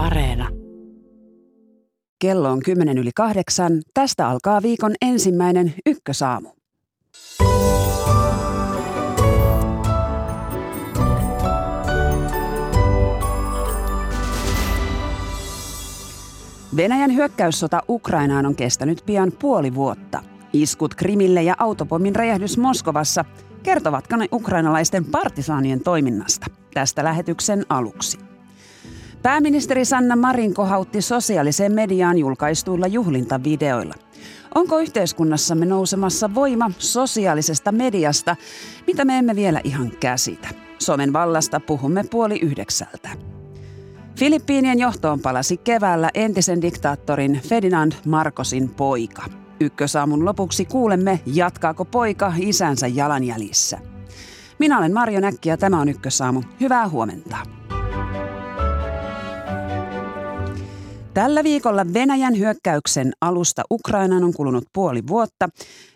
Areena. Kello on kymmenen yli kahdeksan. Tästä alkaa viikon ensimmäinen ykkösaamu. Venäjän hyökkäyssota Ukrainaan on kestänyt pian puoli vuotta. Iskut Krimille ja autopommin räjähdys Moskovassa kertovatko ne ukrainalaisten partisaanien toiminnasta? Tästä lähetyksen aluksi. Pääministeri Sanna Marin kohautti sosiaaliseen mediaan julkaistuilla juhlintavideoilla. Onko yhteiskunnassamme nousemassa voima sosiaalisesta mediasta, mitä me emme vielä ihan käsitä? Somen vallasta puhumme puoli yhdeksältä. Filippiinien johtoon palasi keväällä entisen diktaattorin Ferdinand Marcosin poika. Ykkösaamun lopuksi kuulemme, jatkaako poika isänsä jalanjäljissä. Minä olen Marjo Näkki ja tämä on Ykkösaamu. Hyvää huomenta. Tällä viikolla Venäjän hyökkäyksen alusta Ukrainaan on kulunut puoli vuotta.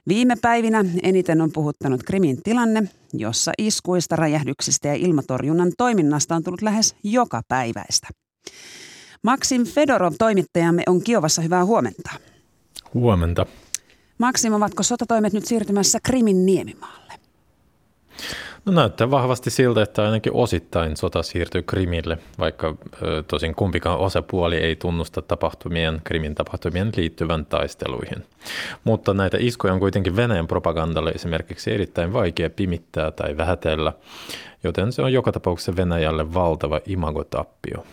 Viime päivinä eniten on puhuttanut Krimin tilanne, jossa iskuista, räjähdyksistä ja ilmatorjunnan toiminnasta on tullut lähes joka päiväistä. Maksim Fedorov, toimittajamme, on Kiovassa. Hyvää huomenta. Huomenta. Maksim, ovatko sotatoimet nyt siirtymässä Krimin niemimaalle? No näyttää vahvasti siltä, että ainakin osittain sota siirtyy Krimille, vaikka tosin kumpikaan osapuoli ei tunnusta tapahtumien, Krimin tapahtumien liittyvän taisteluihin. Mutta näitä iskoja on kuitenkin Venäjän propagandalle esimerkiksi erittäin vaikea pimittää tai vähätellä, joten se on joka tapauksessa Venäjälle valtava imagotappio.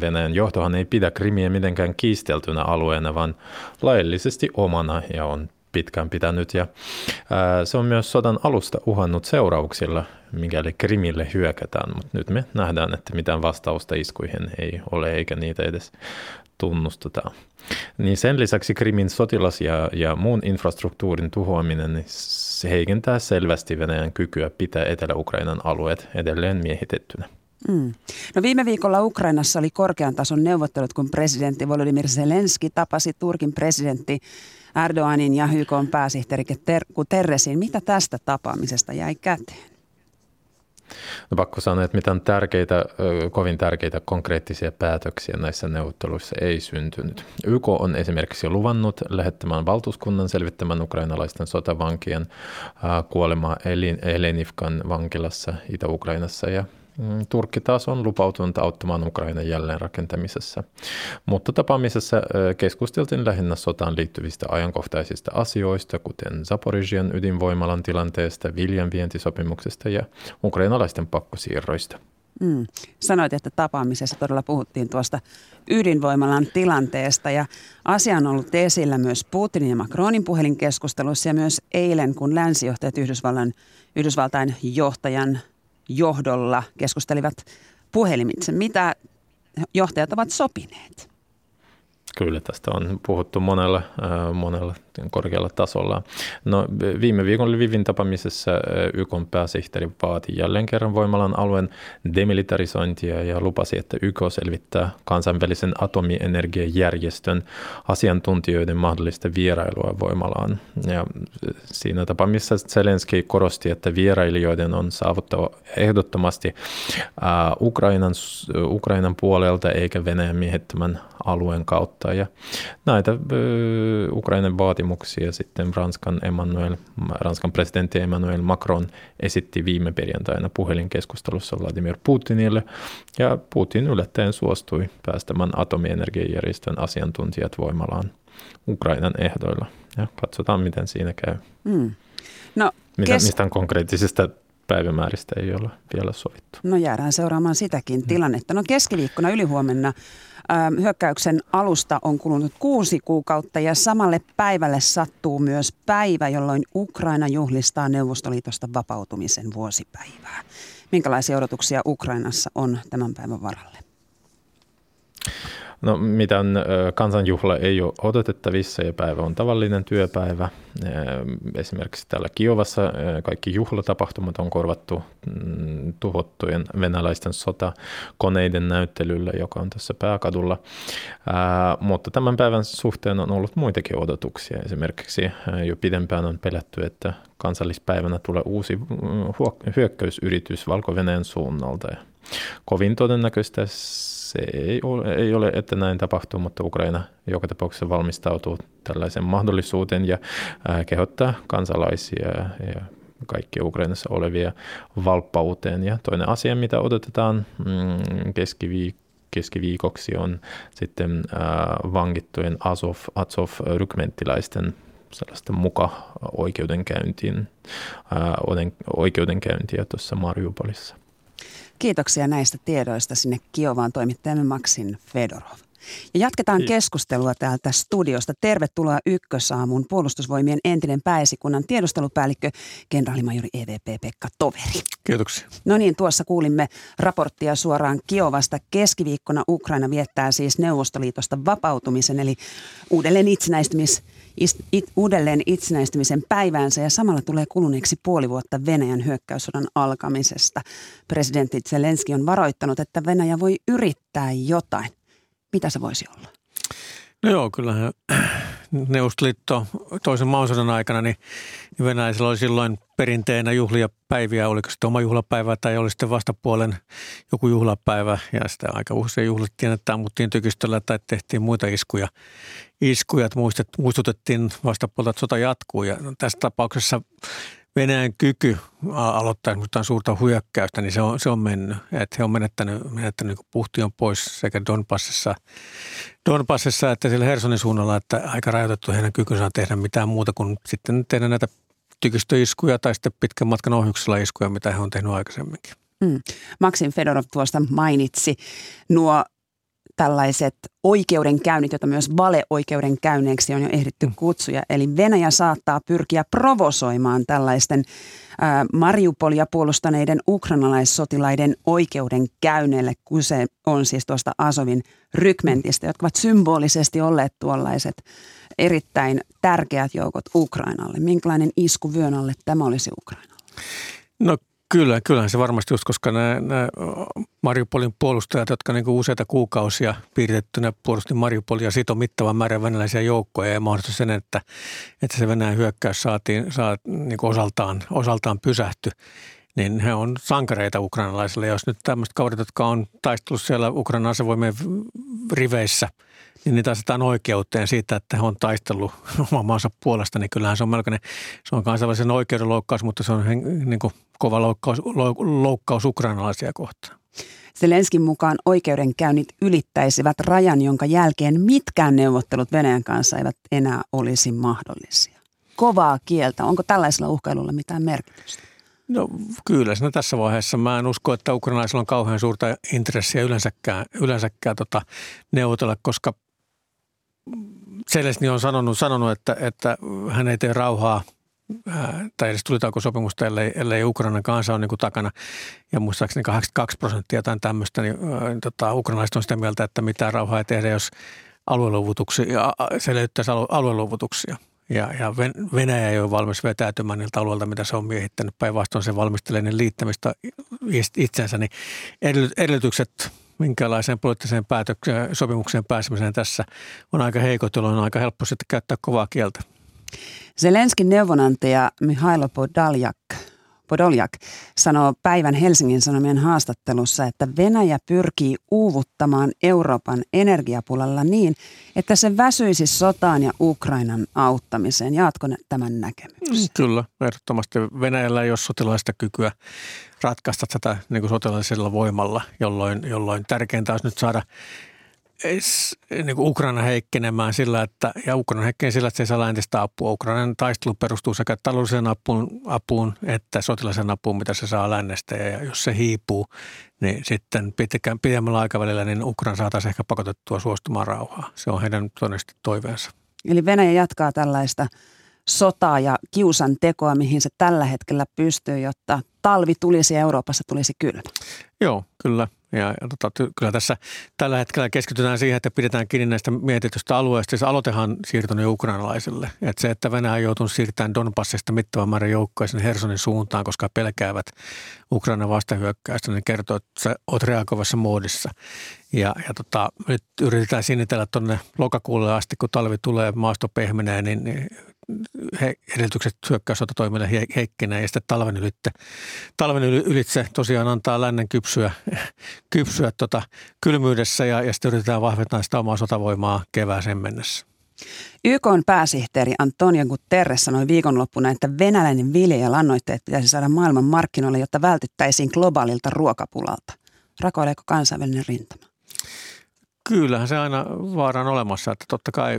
Venäjän johtohan ei pidä Krimiä mitenkään kiisteltynä alueena, vaan laillisesti omana ja on pitkään pitänyt. Ja se on myös sodan alusta uhannut seurauksilla, mikäli Krimille hyökätään, mutta nyt me nähdään, että mitään vastausta iskuihin ei ole eikä niitä edes tunnusteta. Niin sen lisäksi Krimin sotilas- ja, ja muun infrastruktuurin tuhoaminen niin se heikentää selvästi Venäjän kykyä pitää Etelä-Ukrainan alueet edelleen miehitettynä. Mm. No viime viikolla Ukrainassa oli korkean tason neuvottelut, kun presidentti Volodymyr Zelenski tapasi Turkin presidentti Erdoganin ja YK pääsihteeri Guterresin. Mitä tästä tapaamisesta jäi käteen? No pakko sanoa, että mitään tärkeitä, kovin tärkeitä konkreettisia päätöksiä näissä neuvotteluissa ei syntynyt. YK on esimerkiksi luvannut lähettämään valtuuskunnan selvittämään ukrainalaisten sotavankien kuolemaa Elenivkan vankilassa Itä-Ukrainassa ja Turkki taas on lupautunut auttamaan Ukrainan jälleenrakentamisessa. Mutta tapaamisessa keskusteltiin lähinnä sotaan liittyvistä ajankohtaisista asioista, kuten Zaporizhian ydinvoimalan tilanteesta, viljanvientisopimuksesta ja ukrainalaisten pakkosiirroista. Mm. Sanoit, että tapaamisessa todella puhuttiin tuosta ydinvoimalan tilanteesta ja asia on ollut esillä myös Putinin ja Macronin puhelinkeskusteluissa ja myös eilen, kun länsijohtajat Yhdysvallan, Yhdysvaltain johtajan johdolla keskustelivat puhelimitse. Mitä johtajat ovat sopineet? Kyllä, tästä on puhuttu monella, monella korkealla tasolla. No, viime viikon Lvivin tapaamisessa YK pääsihteeri vaati jälleen kerran voimalan alueen demilitarisointia ja lupasi, että YK selvittää kansainvälisen atomienergiajärjestön asiantuntijoiden mahdollista vierailua voimalaan. Ja siinä tapaamisessa Zelenski korosti, että vierailijoiden on saavuttava ehdottomasti Ukrainan, Ukrainan puolelta eikä Venäjän miehittämän alueen kautta. Ja näitä Ukrainan vaatimuksia sitten Ranskan, Emmanuel, Ranskan presidentti Emmanuel Macron esitti viime perjantaina puhelinkeskustelussa Vladimir Putinille, ja Putin yllättäen suostui päästämään atomienergiajärjestön asiantuntijat voimalaan Ukrainan ehdoilla. Ja katsotaan, miten siinä käy. Mm. No, Mitä, kes... Mistään konkreettisista päivämääristä ei ole vielä sovittu. No jäädään seuraamaan sitäkin tilannetta. No keskiviikkona ylihuomenna Ähm, hyökkäyksen alusta on kulunut kuusi kuukautta ja samalle päivälle sattuu myös päivä, jolloin Ukraina juhlistaa Neuvostoliitosta vapautumisen vuosipäivää. Minkälaisia odotuksia Ukrainassa on tämän päivän varalle? No mitään kansanjuhla ei ole odotettavissa ja päivä on tavallinen työpäivä. Esimerkiksi täällä Kiovassa kaikki juhlatapahtumat on korvattu mm, tuhottujen venäläisten sotakoneiden näyttelyllä, joka on tässä pääkadulla. Mutta tämän päivän suhteen on ollut muitakin odotuksia. Esimerkiksi jo pidempään on pelätty, että kansallispäivänä tulee uusi hyökkäysyritys Valko-Venäjän suunnalta. Kovin todennäköistä se ei ole, ei ole, että näin tapahtuu, mutta Ukraina joka tapauksessa valmistautuu tällaisen mahdollisuuteen ja äh, kehottaa kansalaisia ja kaikki Ukrainassa olevia valppauteen. Ja toinen asia, mitä odotetaan mm, keskiviik- keskiviikoksi on sitten äh, vangittujen Azov, Azov-rykmenttiläisten sellaista muka oikeudenkäyntiin, äh, oikeudenkäyntiä tuossa Mariupolissa. Kiitoksia näistä tiedoista sinne Kiovaan toimittajamme Maksin Fedorov. Ja jatketaan Kiitos. keskustelua täältä studiosta. Tervetuloa Ykkösaamun puolustusvoimien entinen pääesikunnan tiedustelupäällikkö, kenraalimajori EVP Pekka Toveri. Kiitoksia. No niin, tuossa kuulimme raporttia suoraan Kiovasta. Keskiviikkona Ukraina viettää siis Neuvostoliitosta vapautumisen, eli uudelleen itsenäistymis it, uudelleen itsenäistymisen päiväänsä ja samalla tulee kuluneeksi puoli vuotta Venäjän hyökkäyssodan alkamisesta. Presidentti Zelenski on varoittanut, että Venäjä voi yrittää jotain. Mitä se voisi olla? No joo, kyllähän Neuvostoliitto toisen maailmansodan aikana, niin Venäjällä oli silloin perinteenä juhlia päiviä, oliko sitten oma juhlapäivä tai oli sitten vastapuolen joku juhlapäivä? Ja sitä aika usein juhlittiin, että ammuttiin tykistöllä tai tehtiin muita iskuja. Iskuja, muistutettiin vastapuolta, että sota jatkuu. Ja tässä tapauksessa Venäjän kyky aloittaa jotain suurta hyökkäystä, niin se on, se on mennyt. Että he on menettänyt, menettänyt niin puhtion pois sekä Donbassissa, Donbassissa että siellä Hersonin suunnalla, että aika rajoitettu heidän kykynsä tehdä mitään muuta kuin sitten tehdä näitä tykistöiskuja tai sitten pitkän matkan ohjuksella iskuja, mitä he on tehnyt aikaisemminkin. Mm. Maksim Fedorov tuosta mainitsi nuo tällaiset oikeudenkäynnit, joita myös valeoikeudenkäynneiksi on jo ehditty mm. kutsuja. Eli Venäjä saattaa pyrkiä provosoimaan tällaisten ää, Mariupolia puolustaneiden ukrainalaissotilaiden oikeudenkäynneille, kun se on siis tuosta Asovin rykmentistä, jotka ovat symbolisesti olleet tuollaiset erittäin tärkeät joukot Ukrainalle. Minkälainen isku vyön alle tämä olisi Ukrainalle? No Kyllä, kyllä se varmasti just, koska nämä, nämä Mariupolin puolustajat, jotka niin useita kuukausia piiritettynä puolusti Mariupolia sito mittavan määrän venäläisiä joukkoja ja mahdollisti sen, että, että se Venäjän hyökkäys saatiin, saa, niin osaltaan, osaltaan pysähty niin he on sankareita ukrainalaisille. Jos nyt tämmöiset kaudet, jotka on taistellut siellä Ukrainan asevoimien riveissä – niin niitä asetetaan oikeuteen siitä, että he on taistellut oman maansa puolesta, niin kyllähän se on melkoinen, se on kansainvälisen oikeuden loukkaus, mutta se on niin kuin kova loukkaus, loukkaus ukrainalaisia kohtaan. Zelenskin mukaan oikeudenkäynnit ylittäisivät rajan, jonka jälkeen mitkään neuvottelut Venäjän kanssa eivät enää olisi mahdollisia. Kovaa kieltä. Onko tällaisella uhkailulla mitään merkitystä? No kyllä siinä tässä vaiheessa. Mä en usko, että ukrainaisilla on kauhean suurta intressiä yleensäkään, yleensäkään tota, neuvotella, koska Selesni on sanonut, sanonut että, että hän ei tee rauhaa tai edes sopimusta, ellei, ellei Ukrainan kansa on niin kuin takana. Ja muistaakseni 82 prosenttia tai tämmöistä, niin tota, ukrainalaiset on sitä mieltä, että mitään rauhaa ei tehdä, jos alueluvutuksia, se löytäisi alueluvutuksia. Ja, ja Venäjä ei ole valmis vetäytymään niiltä alueilta, mitä se on miehittänyt. Päinvastoin se valmistelee niin liittämistä itsensä, niin edellytykset minkälaiseen poliittiseen päätökseen, sopimukseen pääsemiseen tässä on aika heikot, jolloin on aika helppo sitten käyttää kovaa kieltä. Zelenskin neuvonantaja Mihailo Podaljak, Podoljak sanoo päivän Helsingin Sanomien haastattelussa, että Venäjä pyrkii uuvuttamaan Euroopan energiapulalla niin, että se väsyisi sotaan ja Ukrainan auttamiseen. Jaatko tämän näkemyksen? Kyllä, ehdottomasti Venäjällä ei ole sotilaista kykyä ratkaista tätä niin kuin sotilaallisella voimalla, jolloin, jolloin tärkeintä olisi nyt saada niin kuin Ukraina heikkenemään sillä, että, ja Ukraina heikkenee sillä, että se ei saa entistä apua. Ukrainan taistelu perustuu sekä taloudelliseen apuun, apuun että sotilaisen apuun, mitä se saa lännestä. Ja jos se hiipuu, niin sitten pitkään, pidemmällä aikavälillä niin Ukraina saataisiin ehkä pakotettua suostumaan rauhaa. Se on heidän todennäköisesti toiveensa. Eli Venäjä jatkaa tällaista sotaa ja kiusan tekoa, mihin se tällä hetkellä pystyy, jotta talvi tulisi ja Euroopassa tulisi kylmä. Joo, kyllä. Ja, ja tota, kyllä tässä tällä hetkellä keskitytään siihen, että pidetään kiinni näistä mietitystä alueista. Siis aloitehan siirtynyt ukrainalaisille. Että se, että Venäjä on joutunut siirtämään Donbassista mittavan määrän joukkoja sinne Hersonin suuntaan, koska pelkäävät Ukrainan vastahyökkäystä, niin kertoo, että sä oot reagoivassa moodissa. Ja, ja tota, nyt yritetään sinitellä tuonne lokakuulle asti, kun talvi tulee, maasto pehmenee, niin, niin he, edellytykset hyökkäyssotatoimille he, heikkenee ja sitten talven, ylitse, talven ylitse tosiaan antaa lännen kypsyä, kypsyä tota kylmyydessä ja, ja sitten yritetään vahventaa sitä omaa sotavoimaa kevääseen mennessä. YK on pääsihteeri Antonio Guterres sanoi viikonloppuna, että venäläinen vilja ja lannoitteet pitäisi saada maailman markkinoille, jotta vältyttäisiin globaalilta ruokapulalta. Rakoileeko kansainvälinen rintama? Kyllähän se aina vaara on olemassa, että totta kai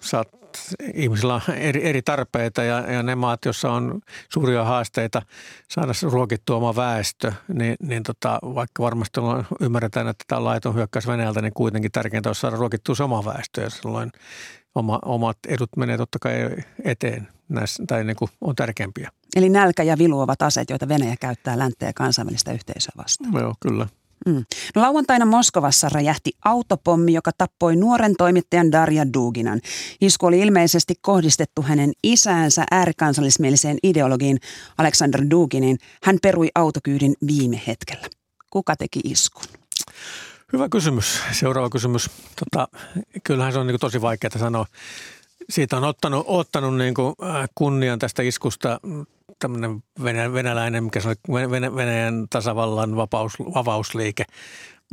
saat, ihmisillä on eri, eri tarpeita ja, ja ne maat, joissa on suuria haasteita saada ruokittua oma väestö, niin, niin tota, vaikka varmasti ymmärretään, että tämä on laiton hyökkäys Venäjältä, niin kuitenkin tärkeintä olisi saada ruokittua sama väestö ja silloin oma, omat edut menee totta kai eteen näissä, tai niin kuin on tärkeämpiä. Eli nälkä ja vilu ovat aseet, joita Venäjä käyttää länteen kansainvälistä yhteisöä vastaan. Joo, kyllä. Mm. No, lauantaina Moskovassa räjähti autopommi, joka tappoi nuoren toimittajan Darja Duginan. Isku oli ilmeisesti kohdistettu hänen isäänsä äärikansallismieliseen ideologiin Alexander Duginin. Hän perui autokyydin viime hetkellä. Kuka teki iskun? Hyvä kysymys. Seuraava kysymys. Tota, kyllähän se on niin tosi vaikeaa sanoa. Siitä on ottanut, ottanut niin kuin äh, kunnian tästä iskusta tämmöinen venäläinen, mikä se oli Venäjän tasavallan vapaus, vapausliike.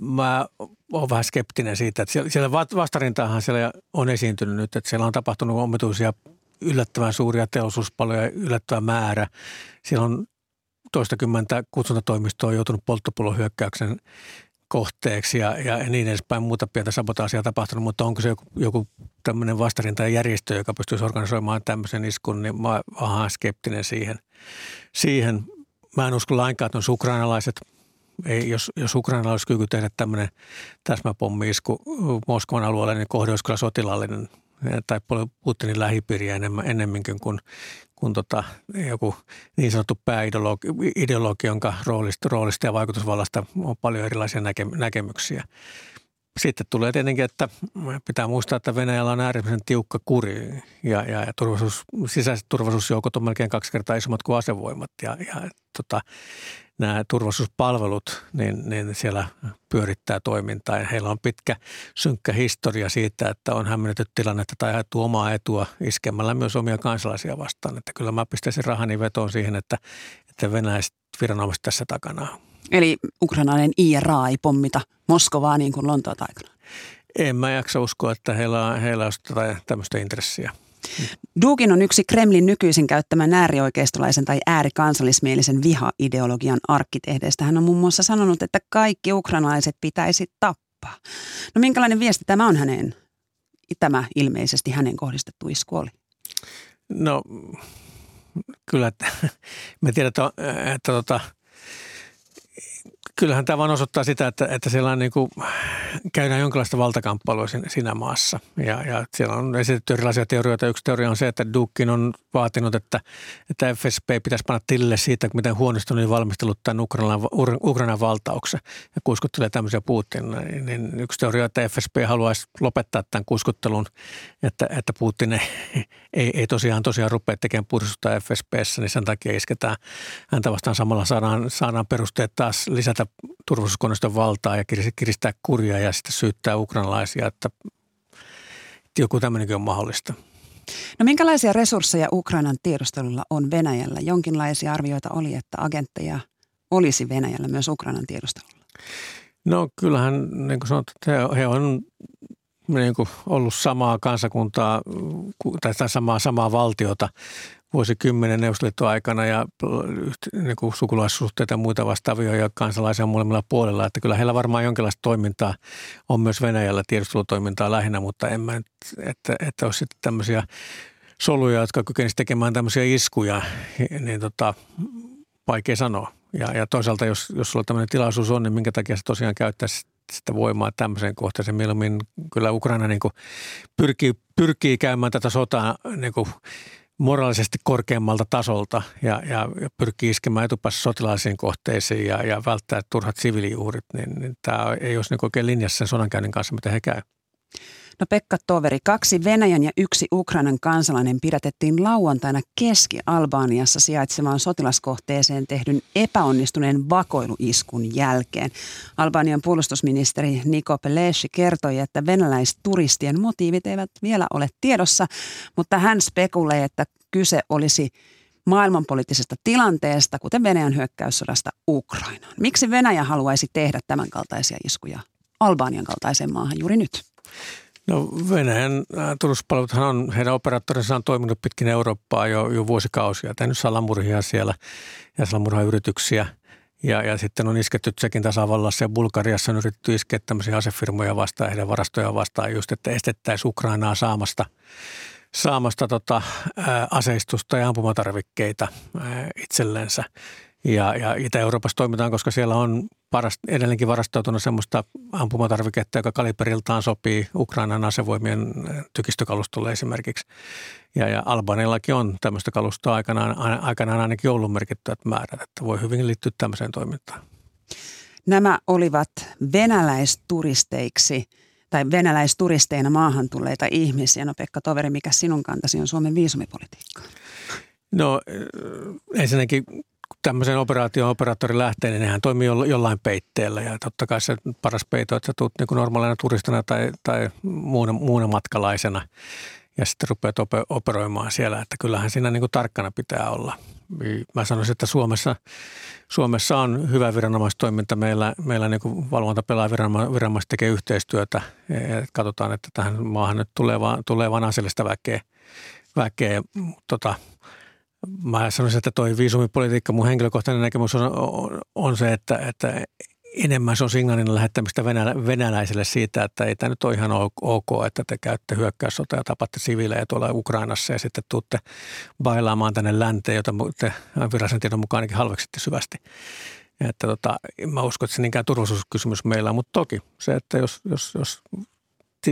Mä oon vähän skeptinen siitä, että siellä, siellä vastarintahan siellä on esiintynyt nyt, että siellä on tapahtunut omituisia yllättävän suuria teollisuuspaloja, yllättävän määrä. Siellä on toistakymmentä kutsuntatoimistoa joutunut polttopulohyökkäyksen kohteeksi ja, ja niin edespäin muuta pientä sabotaasia tapahtunut, mutta onko se joku, joku tämmöinen vastarintajärjestö, joka pystyisi organisoimaan tämmöisen iskun, niin mä oon skeptinen siihen. siihen. Mä en usko lainkaan, että on ukrainalaiset. Ei, jos, jos Ukraina olisi kyky tehdä tämmöinen täsmäpommi-isku Moskovan alueelle, niin kohde olisi kyllä sotilallinen tai Putinin lähipiiriä enemmän, ennemminkin kuin kuin tota, joku niin sanottu pääideologi, jonka roolista, roolista ja vaikutusvallasta on paljon erilaisia näke, näkemyksiä. Sitten tulee tietenkin, että pitää muistaa, että Venäjällä on äärimmäisen tiukka kuri ja, ja, ja turvallisuus, sisäiset turvallisuusjoukot on melkein kaksi kertaa isommat kuin asevoimat. Ja, ja tota, nämä turvallisuuspalvelut, niin, niin siellä pyörittää toimintaa. Ja heillä on pitkä synkkä historia siitä, että on hämmennetty tilannetta tai ajettu omaa etua iskemällä myös omia kansalaisia vastaan. Että kyllä mä pistäisin rahani vetoon siihen, että, että venäläiset viranomaiset tässä takana. Eli ukrainalainen IRA ei pommita Moskovaa niin kuin Lontoota aikana? En mä jaksa uskoa, että heillä, on, heillä olisi tämmöistä intressiä. Dugin on yksi Kremlin nykyisin käyttämän äärioikeistolaisen tai äärikansallismielisen viha-ideologian arkkitehdeistä. Hän on muun muassa sanonut, että kaikki ukrainalaiset pitäisi tappaa. No minkälainen viesti tämä on hänen, tämä ilmeisesti hänen kohdistettu isku oli? No kyllä, että me tiedän, että, että, että tota, kyllähän tämä vaan osoittaa sitä, että, että siellä on niin kuin, käydään jonkinlaista valtakamppailua siinä, siinä maassa. Ja, ja siellä on esitetty erilaisia teorioita. Yksi teoria on se, että Dukin on vaatinut, että, että FSP pitäisi panna tilille siitä, miten huonosti on valmistellut tämän Ukrainan, Ukrainan valtauksen ja kuiskuttelee tämmöisiä Putin. Niin yksi teoria että FSP haluaisi lopettaa tämän kuiskuttelun, että, että Putin ei, ei, ei tosiaan tosiaan rupea tekemään puristusta FSPssä, niin sen takia isketään häntä vastaan samalla saadaan, saadaan perusteet taas lisätä turvallisuuskoneiston valtaa ja kiristää kurjaa ja sitten syyttää ukrainalaisia, että joku tämmöinenkin on mahdollista. No minkälaisia resursseja Ukrainan tiedustelulla on Venäjällä? Jonkinlaisia arvioita oli, että agentteja olisi Venäjällä myös Ukrainan tiedustelulla. No kyllähän, niin kuin sanottu, he, he on niin kuin ollut samaa kansakuntaa tai samaa, samaa valtiota vuosikymmenen neuvostoliiton aikana ja niin kuin sukulaissuhteita ja muita vastaavia ja kansalaisia molemmilla puolella. Että kyllä heillä varmaan jonkinlaista toimintaa on myös Venäjällä, tiedustelutoimintaa lähinnä, mutta en mä, että, että olisi sitten tämmöisiä soluja, jotka kykenisivät tekemään tämmöisiä iskuja, niin tota, vaikea sanoa. Ja, ja toisaalta, jos, jos sulla tämmöinen tilaisuus on, niin minkä takia se tosiaan käyttäisi sitä voimaa tämmöiseen kohteeseen. Mieluummin kyllä Ukraina niin pyrkii, pyrkii käymään tätä sotaa niin kuin moraalisesti korkeammalta tasolta ja, ja, pyrkii iskemään etupäässä sotilaisiin kohteisiin ja, ja välttää turhat siviilijuhrit, niin, niin tämä ei olisi niin oikein linjassa sen sodankäynnin kanssa, mitä he käy. No Pekka Toveri, kaksi Venäjän ja yksi Ukrainan kansalainen pidätettiin lauantaina Keski-Albaaniassa sijaitsevaan sotilaskohteeseen tehdyn epäonnistuneen vakoiluiskun jälkeen. Albanian puolustusministeri Niko Peleshi kertoi, että venäläisturistien motiivit eivät vielä ole tiedossa, mutta hän spekuloi, että kyse olisi maailmanpoliittisesta tilanteesta, kuten Venäjän hyökkäyssodasta Ukrainaan. Miksi Venäjä haluaisi tehdä tämän kaltaisia iskuja Albanian kaltaiseen maahan juuri nyt? No Venäjän äh, turvallisuuspalveluthan on, heidän operaattorinsa on toiminut pitkin Eurooppaa jo, jo vuosikausia, tehnyt salamurhia siellä ja salamurhayrityksiä. Ja, ja sitten on isketty Tsekin tasavallassa ja Bulgariassa on yritetty iskeä tämmöisiä asefirmoja vastaan, heidän varastoja vastaan just, että estettäisiin Ukrainaa saamasta, saamasta tota, ää, aseistusta ja ampumatarvikkeita ää, itsellensä. Ja, ja Itä-Euroopassa toimitaan, koska siellä on varast, edelleenkin varastautunut semmoista ampumatarviketta, joka kaliberiltaan sopii Ukrainan asevoimien tykistökalustolle esimerkiksi. Ja, ja Albanillakin on tämmöistä kalustoa aikanaan, aikanaan ainakin ollut merkittävät määrät, että voi hyvin liittyä tämmöiseen toimintaan. Nämä olivat venäläisturisteiksi tai venäläisturisteina maahan tulleita ihmisiä. No Pekka Toveri, mikä sinun kantasi on Suomen viisumipolitiikka? No ensinnäkin tämmöisen operaation operaattori lähtee, niin nehän toimii jollain peitteellä. Ja totta kai se paras peito, että sä tulet niin normaalina turistina tai, tai muuna, muuna matkalaisena ja sitten rupeat operoimaan siellä. Että kyllähän siinä niin kuin tarkkana pitää olla. Mä sanoisin, että Suomessa, Suomessa on hyvä viranomaistoiminta. Meillä, meillä niin valvonta pelaa viranomaiset tekee yhteistyötä. Ja katsotaan, että tähän maahan nyt tulee vaan, tulee vaan asiallista väkeä. väkeä tota, Mä sanoisin, että toi viisumipolitiikka, mun henkilökohtainen näkemys on, on, on se, että, että enemmän se on signaalin lähettämistä venälä, venäläisille siitä, että ei tämä nyt ole ihan ok, että te käytte hyökkäyssota ja tapatte siviilejä tuolla Ukrainassa ja sitten tuutte bailaamaan tänne länteen, jota te virallisen tiedon mukaan ainakin halveksitte syvästi. Että tota, mä uskon, että se niinkään turvallisuuskysymys meillä on, mutta toki se, että jos, jos, jos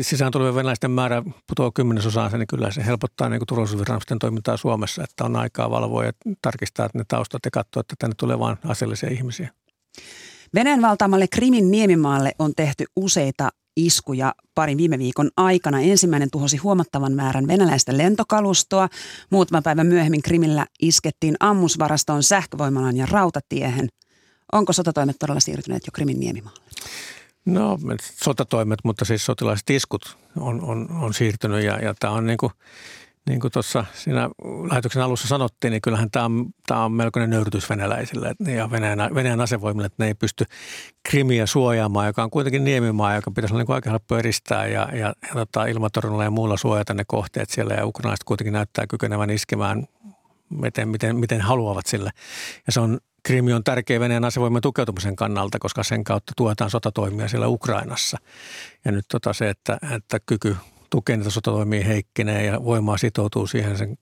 sisään tulevien venäläisten määrä putoaa kymmenesosaan, niin kyllä se helpottaa niin turvallisuusviranomaisten toimintaa Suomessa, että on aikaa valvoa ja tarkistaa että ne taustat ja katsoa, että tänne tulee vain asiallisia ihmisiä. Venäjän valtaamalle Krimin niemimaalle on tehty useita iskuja parin viime viikon aikana. Ensimmäinen tuhosi huomattavan määrän venäläistä lentokalustoa. Muutama päivä myöhemmin Krimillä iskettiin ammusvarastoon, sähkövoimalan ja rautatiehen. Onko sotatoimet todella siirtyneet jo Krimin niemimaalle? No sotatoimet, mutta siis sotilaiset iskut on, on, on siirtynyt ja, ja tämä on niin kuin, niin kuin tuossa siinä lähetyksen alussa sanottiin, niin kyllähän tämä on, tämä on melkoinen nöyrytys venäläisille ja Venäjän, Venäjän asevoimille, että ne ei pysty Krimiä suojaamaan, joka on kuitenkin niemimaa, joka pitäisi olla niin aika helppo eristää ja, ja, ja tota, ilmatorjunnalla ja muulla suojata ne kohteet siellä ja ukrainaiset kuitenkin näyttää kykenevän iskemään miten, miten, miten haluavat sille. Ja se on Krimi on tärkeä Venäjän asevoiman tukeutumisen kannalta, koska sen kautta tuetaan sotatoimia siellä Ukrainassa. Ja nyt tota se, että, että kyky tukea niitä sotatoimia heikkenee ja voimaa sitoutuu siihen sen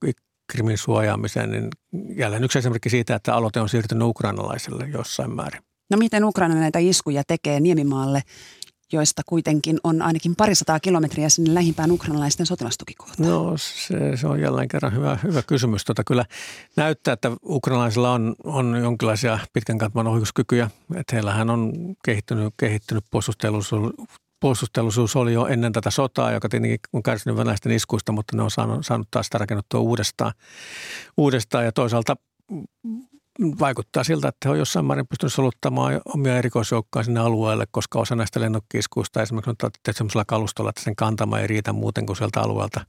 Krimin suojaamiseen, niin jälleen yksi esimerkki siitä, että aloite on siirtynyt ukrainalaisille jossain määrin. No miten Ukraina näitä iskuja tekee Niemimaalle, joista kuitenkin on ainakin parisataa kilometriä sinne lähimpään ukrainalaisten sotilastukikohtaan? No se, se on jälleen kerran hyvä, hyvä kysymys. Tota, kyllä näyttää, että ukrainalaisilla on, on jonkinlaisia pitkän katman ohjuskykyjä. Että heillähän on kehittynyt, kehittynyt puolustusteollisuus, puolustusteollisuus oli jo ennen tätä sotaa, joka tietenkin on kärsinyt venäläisten iskuista, mutta ne on saanut, saanut taas sitä rakennettua uudestaan. uudestaan. Ja toisaalta vaikuttaa siltä, että he on jossain määrin pystynyt soluttamaan omia erikoisjoukkoja sinne alueelle, koska osa näistä lennokkiiskuista esimerkiksi on tehty sellaisella kalustolla, että sen kantama ei riitä muuten kuin sieltä alueelta,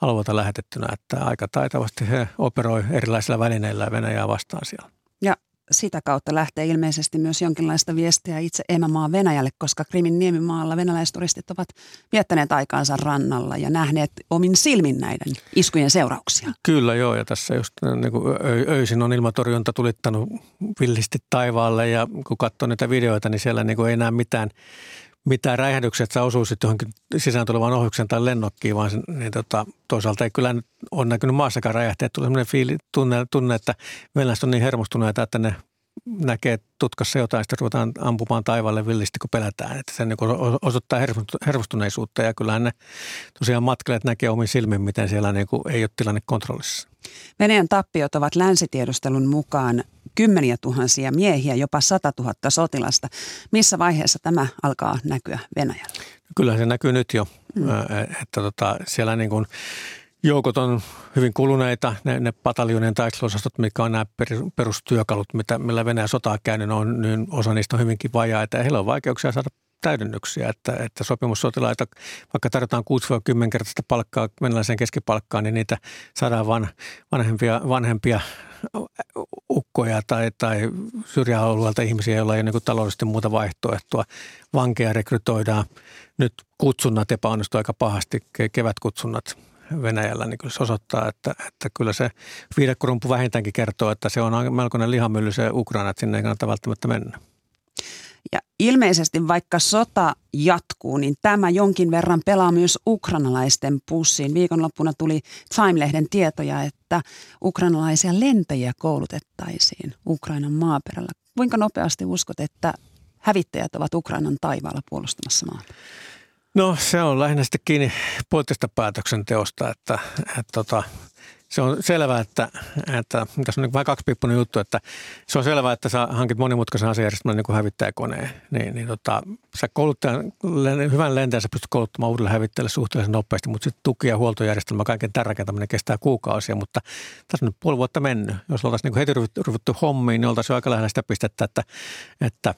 alueelta lähetettynä. Että aika taitavasti he operoi erilaisilla välineillä Venäjää vastaan siellä. Ja sitä kautta lähtee ilmeisesti myös jonkinlaista viestiä itse emämaa Venäjälle, koska Krimin niemimaalla venäläisturistit ovat viettäneet aikaansa rannalla ja nähneet omin silmin näiden iskujen seurauksia. Kyllä joo, ja tässä just niin kuin öisin on ilmatorjunta tulittanut villisti taivaalle ja kun katsoo niitä videoita, niin siellä niin kuin ei näe mitään mitään sä osuisit johonkin sisään tulevan ohjuksen tai lennokkiin, vaan niin tota, toisaalta ei kyllä ole näkynyt maassakaan räjähteet. Tulee sellainen fiili, tunne, tunne, että venäläiset on niin hermostuneita, että ne näkee tutkassa jotain, sitten ruvetaan ampumaan taivaalle villisti, kun pelätään. Että se niin osoittaa hermostuneisuutta ja kyllähän ne tosiaan matkailijat näkee omin silmin, miten siellä niin kuin ei ole tilanne kontrollissa. Venäjän tappiot ovat länsitiedustelun mukaan kymmeniä tuhansia miehiä, jopa 100 000 sotilasta. Missä vaiheessa tämä alkaa näkyä Venäjällä? Kyllä se näkyy nyt jo, mm. että tota, siellä niin kuin joukot on hyvin kuluneita, ne, ne pataljonien taisteluosastot, mikä on nämä perustyökalut, mitä, millä Venäjä sotaa käynyt, on, niin osa niistä on hyvinkin vajaa, että heillä on vaikeuksia saada täydennyksiä, että, että sopimussotilaita, vaikka tarjotaan 6-10 kertaista palkkaa venäläiseen keskipalkkaan, niin niitä saadaan van, vanhempia, vanhempia ukkoja tai, tai syrjäalueelta ihmisiä, joilla ei ole niin taloudellisesti muuta vaihtoehtoa. Vankeja rekrytoidaan. Nyt kutsunnat epäonnistuivat aika pahasti, kevätkutsunnat Venäjällä, niin kyllä se osoittaa, että, että kyllä se viidekkorumpu vähintäänkin kertoo, että se on melkoinen lihamylly se Ukraina, että sinne ei kannata välttämättä mennä. Ja ilmeisesti vaikka sota jatkuu, niin tämä jonkin verran pelaa myös ukrainalaisten pussiin. Viikonloppuna tuli Time-lehden tietoja, että ukrainalaisia lentäjiä koulutettaisiin Ukrainan maaperällä. Kuinka nopeasti uskot, että hävittäjät ovat Ukrainan taivaalla puolustamassa maata? No se on lähinnä sitten kiinni poliittisesta päätöksenteosta, että, että, että tota, se on selvää, että, että tässä on niin vain kaksipiippunen juttu, että se on selvää, että sä hankit monimutkaisen asejärjestelmän niin kuin hävittäjäkoneen. Niin, niin tota, sä kouluttajan, hyvän lentäjän sä pystyt kouluttamaan uudelle hävittäjälle suhteellisen nopeasti, mutta sitten tuki- ja huoltojärjestelmä, kaiken tämän rakentaminen kestää kuukausia, mutta tässä on nyt puoli vuotta mennyt. Jos oltaisiin niin heti ryhdytty hommiin, niin oltaisiin aika lähellä sitä pistettä, että, että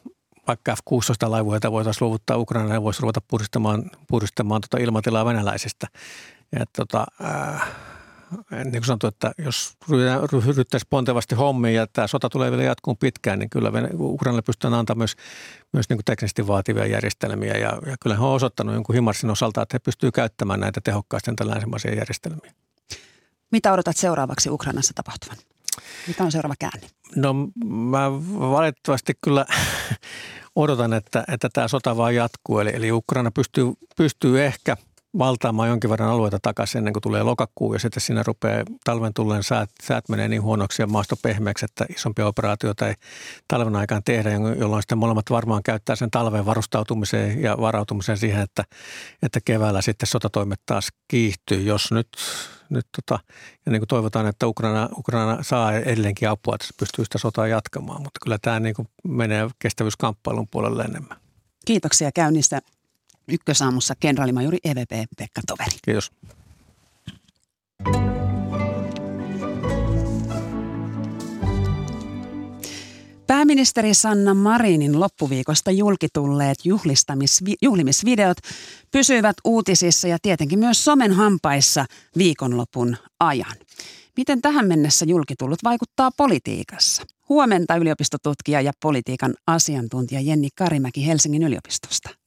vaikka F-16 voitaisiin luovuttaa Ukraina ja voisi ruveta puristamaan, puristamaan tota ilmatilaa venäläisistä. Ja tota, äh, niin kuin sanottu, että jos ryhdyttäisiin pontevasti hommiin ja tämä sota tulee vielä jatkuun pitkään, niin kyllä Ukrainalle pystytään antamaan myös, myös niin kuin teknisesti vaativia järjestelmiä. Ja, ja kyllä he on osoittanut jonkun Himarsin osalta, että he pystyvät käyttämään näitä tehokkaasti näitä länsimaisia järjestelmiä. Mitä odotat seuraavaksi Ukrainassa tapahtuvan? Mikä on seuraava käänne? No mä valitettavasti kyllä odotan, että, että tämä sota vaan jatkuu. Eli, eli Ukraina pystyy, pystyy ehkä – valtaamaan jonkin verran alueita takaisin ennen kuin tulee lokakuu ja sitten siinä rupeaa talven tulleen säät, säät menee niin huonoksi ja maasto pehmeäksi, että isompia operaatioita ei talven aikaan tehdä, jolloin sitten molemmat varmaan käyttää sen talven varustautumiseen ja varautumiseen siihen, että, että keväällä sitten sotatoimet taas kiihtyy, jos nyt, nyt tota, ja niin kuin toivotaan, että Ukraina, Ukraina saa edelleenkin apua, että se pystyy sitä sotaa jatkamaan, mutta kyllä tämä niin kuin menee kestävyyskamppailun puolelle enemmän. Kiitoksia käynnistä Ykkösaamussa kenraalimajuri EVP Pekka Toveri. Kiitos. Pääministeri Sanna Marinin loppuviikosta julkitulleet juhlimisvideot pysyivät uutisissa ja tietenkin myös somen hampaissa viikonlopun ajan. Miten tähän mennessä julkitullut vaikuttaa politiikassa? Huomenta yliopistotutkija ja politiikan asiantuntija Jenni Karimäki Helsingin yliopistosta.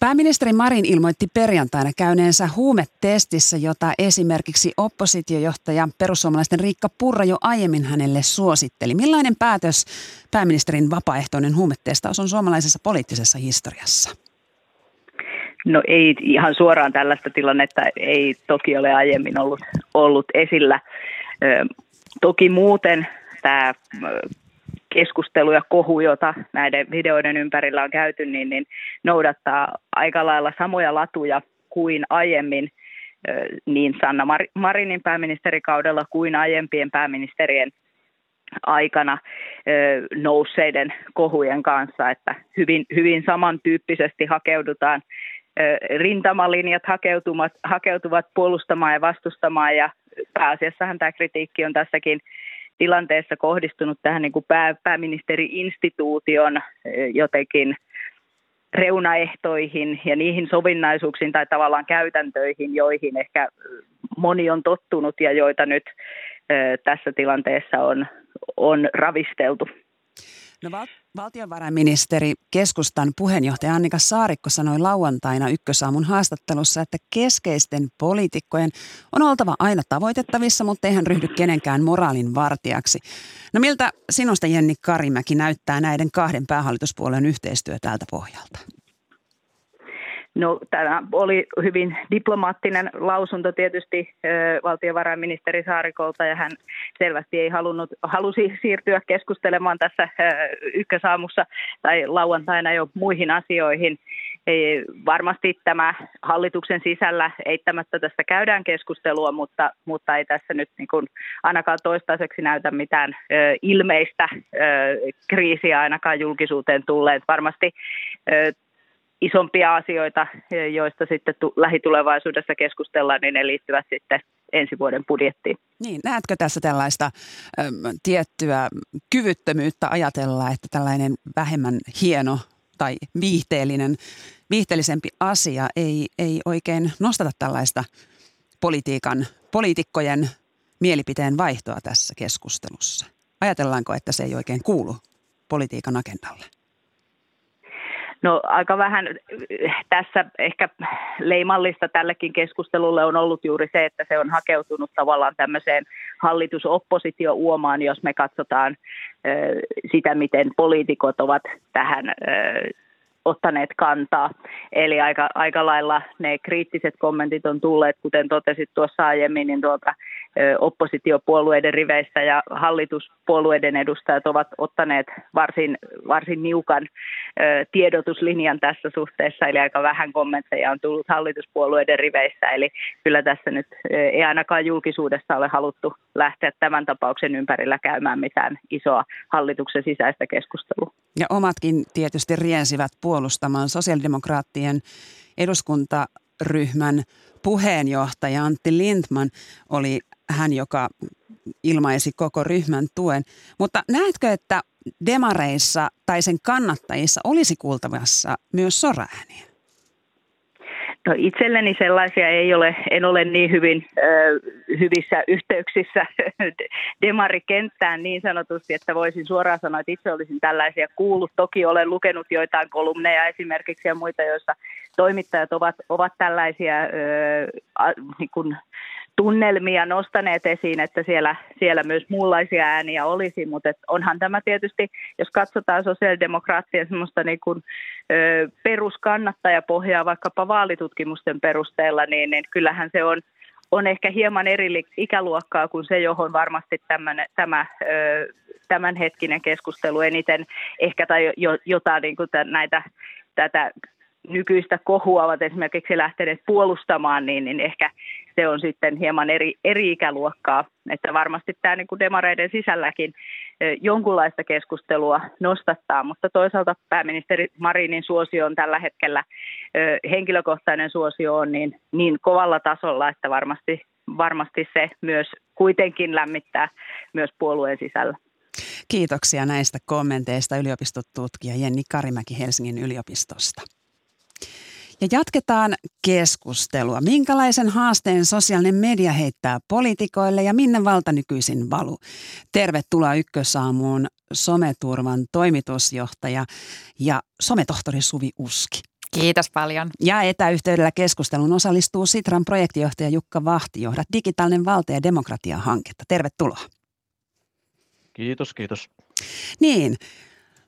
Pääministeri Marin ilmoitti perjantaina käyneensä huumetestissä, jota esimerkiksi oppositiojohtaja perussuomalaisten Riikka Purra jo aiemmin hänelle suositteli. Millainen päätös pääministerin vapaaehtoinen huumetestaus on suomalaisessa poliittisessa historiassa? No ei ihan suoraan tällaista tilannetta ei toki ole aiemmin ollut, ollut esillä. Toki muuten tämä keskustelu ja kohu, jota näiden videoiden ympärillä on käyty, niin, niin noudattaa aika lailla samoja latuja kuin aiemmin niin Sanna Marinin pääministerikaudella kuin aiempien pääministerien aikana nousseiden kohujen kanssa, että hyvin, hyvin samantyyppisesti hakeudutaan rintamalinjat hakeutuvat, hakeutuvat puolustamaan ja vastustamaan ja pääasiassahan tämä kritiikki on tässäkin tilanteessa kohdistunut tähän niin kuin pää, pääministeri-instituution eh, jotenkin reunaehtoihin ja niihin sovinnaisuuksiin tai tavallaan käytäntöihin, joihin ehkä moni on tottunut ja joita nyt eh, tässä tilanteessa on, on ravisteltu. No valtiovarainministeri keskustan puheenjohtaja Annika Saarikko sanoi lauantaina ykkösaamun haastattelussa, että keskeisten poliitikkojen on oltava aina tavoitettavissa, mutta eihän ryhdy kenenkään moraalin vartijaksi. No miltä sinusta Jenni Karimäki näyttää näiden kahden päähallituspuolen yhteistyö tältä pohjalta? No, tämä oli hyvin diplomaattinen lausunto tietysti valtiovarainministeri Saarikolta ja hän selvästi ei halunnut, halusi siirtyä keskustelemaan tässä ykkösaamussa tai lauantaina jo muihin asioihin. ei, varmasti tämä hallituksen sisällä eittämättä tästä käydään keskustelua, mutta, mutta ei tässä nyt niin kuin ainakaan toistaiseksi näytä mitään ö, ilmeistä ö, kriisiä ainakaan julkisuuteen tulleet. Varmasti ö, isompia asioita, joista sitten tu- lähitulevaisuudessa keskustellaan, niin ne liittyvät sitten ensi vuoden budjettiin. Niin, näetkö tässä tällaista ö, tiettyä kyvyttömyyttä ajatella, että tällainen vähemmän hieno tai viihteellinen, viihteellisempi asia ei, ei oikein nostata tällaista politiikan, poliitikkojen mielipiteen vaihtoa tässä keskustelussa? Ajatellaanko, että se ei oikein kuulu politiikan agendalle? No aika vähän tässä ehkä leimallista tällekin keskustelulle on ollut juuri se, että se on hakeutunut tavallaan tämmöiseen hallitusoppositio-uomaan, jos me katsotaan sitä, miten poliitikot ovat tähän ottaneet kantaa. Eli aika, aika lailla ne kriittiset kommentit on tulleet, kuten totesit tuossa aiemmin, niin tuolta oppositiopuolueiden riveistä ja hallituspuolueiden edustajat ovat ottaneet varsin, varsin niukan tiedotuslinjan tässä suhteessa, eli aika vähän kommentteja on tullut hallituspuolueiden riveissä, eli kyllä tässä nyt ei ainakaan julkisuudessa ole haluttu lähteä tämän tapauksen ympärillä käymään mitään isoa hallituksen sisäistä keskustelua. Ja omatkin tietysti riensivät puolustamaan sosiaalidemokraattien eduskuntaryhmän puheenjohtaja Antti Lindman oli hän, joka ilmaisi koko ryhmän tuen. Mutta näetkö, että demareissa tai sen kannattajissa olisi kuultavassa myös soraääniä? No itselleni sellaisia ei ole, en ole niin hyvin ö, hyvissä yhteyksissä demarikenttään niin sanotusti, että voisin suoraan sanoa, että itse olisin tällaisia kuullut. Toki olen lukenut joitain kolumneja esimerkiksi ja muita, joissa toimittajat ovat, ovat tällaisia a, niin kuin, tunnelmia nostaneet esiin, että siellä, siellä myös muunlaisia ääniä olisi, mutta et onhan tämä tietysti, jos katsotaan sosiaalidemokraattien semmoista niin kuin, ö, peruskannattajapohjaa vaikkapa vaalitutkimusten perusteella, niin, niin kyllähän se on, on ehkä hieman eri ikäluokkaa kuin se, johon varmasti tämän, tämä ö, tämänhetkinen keskustelu eniten ehkä tai jo, jotain niin kuin näitä tätä nykyistä kohua ovat esimerkiksi lähteneet puolustamaan, niin, niin ehkä se on sitten hieman eri, eri ikäluokkaa. Että varmasti tämä niin kuin demareiden sisälläkin jonkunlaista keskustelua nostattaa, mutta toisaalta pääministeri Marinin suosio on tällä hetkellä, henkilökohtainen suosio on niin, niin kovalla tasolla, että varmasti, varmasti se myös kuitenkin lämmittää myös puolueen sisällä. Kiitoksia näistä kommenteista yliopistotutkija Jenni Karimäki Helsingin yliopistosta. Ja jatketaan keskustelua. Minkälaisen haasteen sosiaalinen media heittää poliitikoille ja minne valta nykyisin valu? Tervetuloa Ykkösaamuun someturvan toimitusjohtaja ja sometohtori Suvi Uski. Kiitos paljon. Ja etäyhteydellä keskusteluun osallistuu Sitran projektijohtaja Jukka Vahti. Johdat digitaalinen valta- ja demokratia-hanketta. Tervetuloa. Kiitos, kiitos. Niin,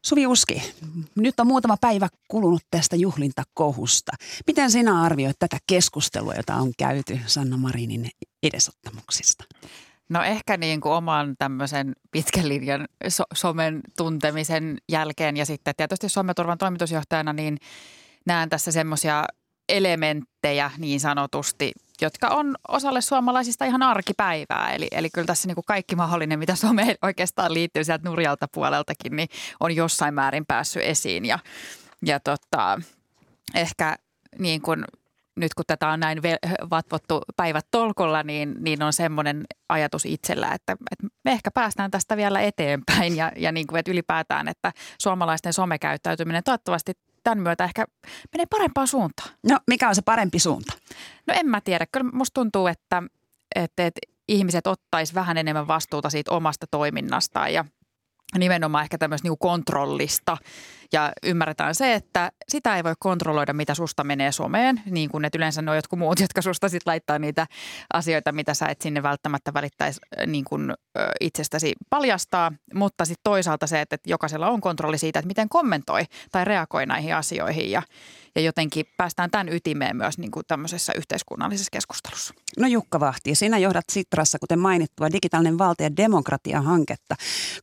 Suvi Uski, nyt on muutama päivä kulunut tästä juhlintakohusta. Miten sinä arvioit tätä keskustelua, jota on käyty Sanna Marinin edesottamuksista? No ehkä niin kuin oman tämmöisen pitkän linjan so- somen tuntemisen jälkeen ja sitten tietysti someturvan toimitusjohtajana niin näen tässä semmoisia elementtejä niin sanotusti, jotka on osalle suomalaisista ihan arkipäivää. Eli, eli kyllä tässä niin kuin kaikki mahdollinen, mitä some oikeastaan liittyy sieltä nurjalta puoleltakin, niin on jossain määrin päässyt esiin. Ja, ja tota, ehkä niin kuin nyt kun tätä on näin vatvottu päivät tolkolla, niin, niin on semmoinen ajatus itsellä, että, että me ehkä päästään tästä vielä eteenpäin ja, ja niin kuin, että ylipäätään, että suomalaisten somekäyttäytyminen toivottavasti tämän myötä ehkä menee parempaan suuntaan. No mikä on se parempi suunta? No en mä tiedä. Kyllä musta tuntuu, että, että, että ihmiset ottais vähän enemmän vastuuta siitä omasta toiminnastaan ja nimenomaan ehkä tämmöistä niin kontrollista. Ja ymmärretään se, että sitä ei voi kontrolloida, mitä susta menee someen, niin kuin että yleensä ne jotkut muut, jotka susta sitten laittaa niitä asioita, mitä sä et sinne välttämättä välittäisi niin kuin itsestäsi paljastaa. Mutta sitten toisaalta se, että jokaisella on kontrolli siitä, että miten kommentoi tai reagoi näihin asioihin ja, ja jotenkin päästään tämän ytimeen myös niin kuin tämmöisessä yhteiskunnallisessa keskustelussa. No Jukka Vahti, sinä johdat Sitrassa, kuten mainittua, digitaalinen valta- ja demokratia-hanketta.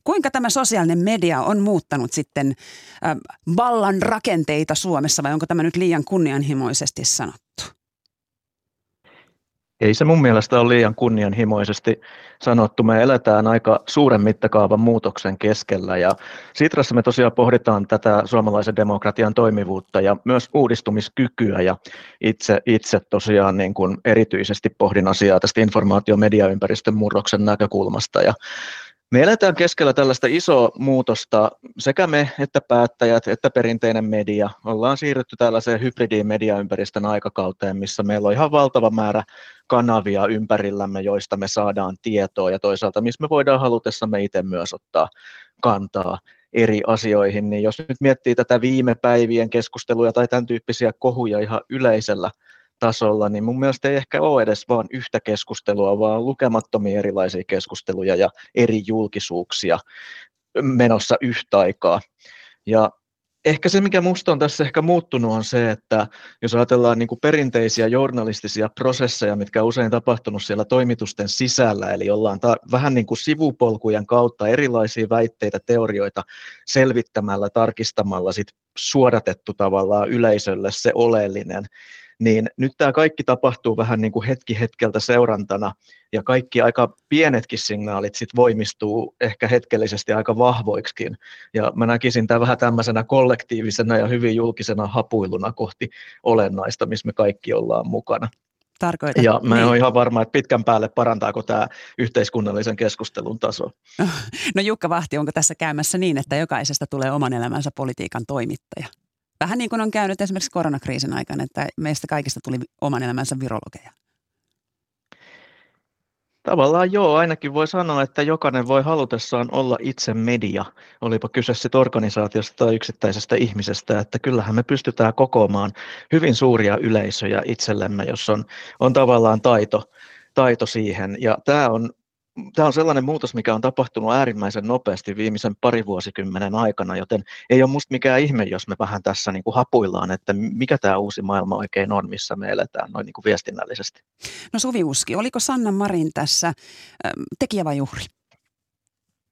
Kuinka tämä sosiaalinen media on muuttanut sitten äh, vallan rakenteita Suomessa vai onko tämä nyt liian kunnianhimoisesti sanottu? Ei se mun mielestä ole liian kunnianhimoisesti sanottu. Me eletään aika suuren mittakaavan muutoksen keskellä ja Sitrassa me tosiaan pohditaan tätä suomalaisen demokratian toimivuutta ja myös uudistumiskykyä ja itse, itse tosiaan niin kuin erityisesti pohdin asiaa tästä informaatio-mediaympäristön murroksen näkökulmasta ja me eletään keskellä tällaista isoa muutosta, sekä me että päättäjät että perinteinen media. Ollaan siirrytty tällaiseen hybridiin mediaympäristön aikakauteen, missä meillä on ihan valtava määrä kanavia ympärillämme, joista me saadaan tietoa ja toisaalta missä me voidaan halutessamme itse myös ottaa kantaa eri asioihin. Niin jos nyt miettii tätä viime päivien keskusteluja tai tämän tyyppisiä kohuja ihan yleisellä tasolla, niin mun mielestä ei ehkä ole edes vain yhtä keskustelua, vaan lukemattomia erilaisia keskusteluja ja eri julkisuuksia menossa yhtä aikaa. Ja ehkä se, mikä minusta on tässä ehkä muuttunut, on se, että jos ajatellaan niin kuin perinteisiä journalistisia prosesseja, mitkä usein tapahtunut siellä toimitusten sisällä, eli ollaan ta- vähän niin kuin sivupolkujen kautta erilaisia väitteitä, teorioita selvittämällä, tarkistamalla, sit suodatettu tavallaan yleisölle se oleellinen, niin nyt tämä kaikki tapahtuu vähän niin kuin hetki hetkeltä seurantana, ja kaikki aika pienetkin signaalit sit voimistuu ehkä hetkellisesti aika vahvoiksikin. Ja mä näkisin tämä vähän tämmöisenä kollektiivisena ja hyvin julkisena hapuiluna kohti olennaista, missä me kaikki ollaan mukana. Tarkoitan. Ja mä en niin. ole ihan varma, että pitkän päälle parantaako tämä yhteiskunnallisen keskustelun taso. No Jukka Vahti, onko tässä käymässä niin, että jokaisesta tulee oman elämänsä politiikan toimittaja? Vähän niin kuin on käynyt esimerkiksi koronakriisin aikana, että meistä kaikista tuli oman elämänsä virologeja. Tavallaan joo, ainakin voi sanoa, että jokainen voi halutessaan olla itse media, olipa kyse sitten organisaatiosta tai yksittäisestä ihmisestä, että kyllähän me pystytään kokoamaan hyvin suuria yleisöjä itsellemme, jos on, on tavallaan taito, taito siihen. Ja tämä on tämä on sellainen muutos, mikä on tapahtunut äärimmäisen nopeasti viimeisen pari vuosikymmenen aikana, joten ei ole musta mikään ihme, jos me vähän tässä niin kuin hapuillaan, että mikä tämä uusi maailma oikein on, missä me eletään noin niin kuin viestinnällisesti. No Suvi Uski, oliko Sanna Marin tässä tekijä vai uhri?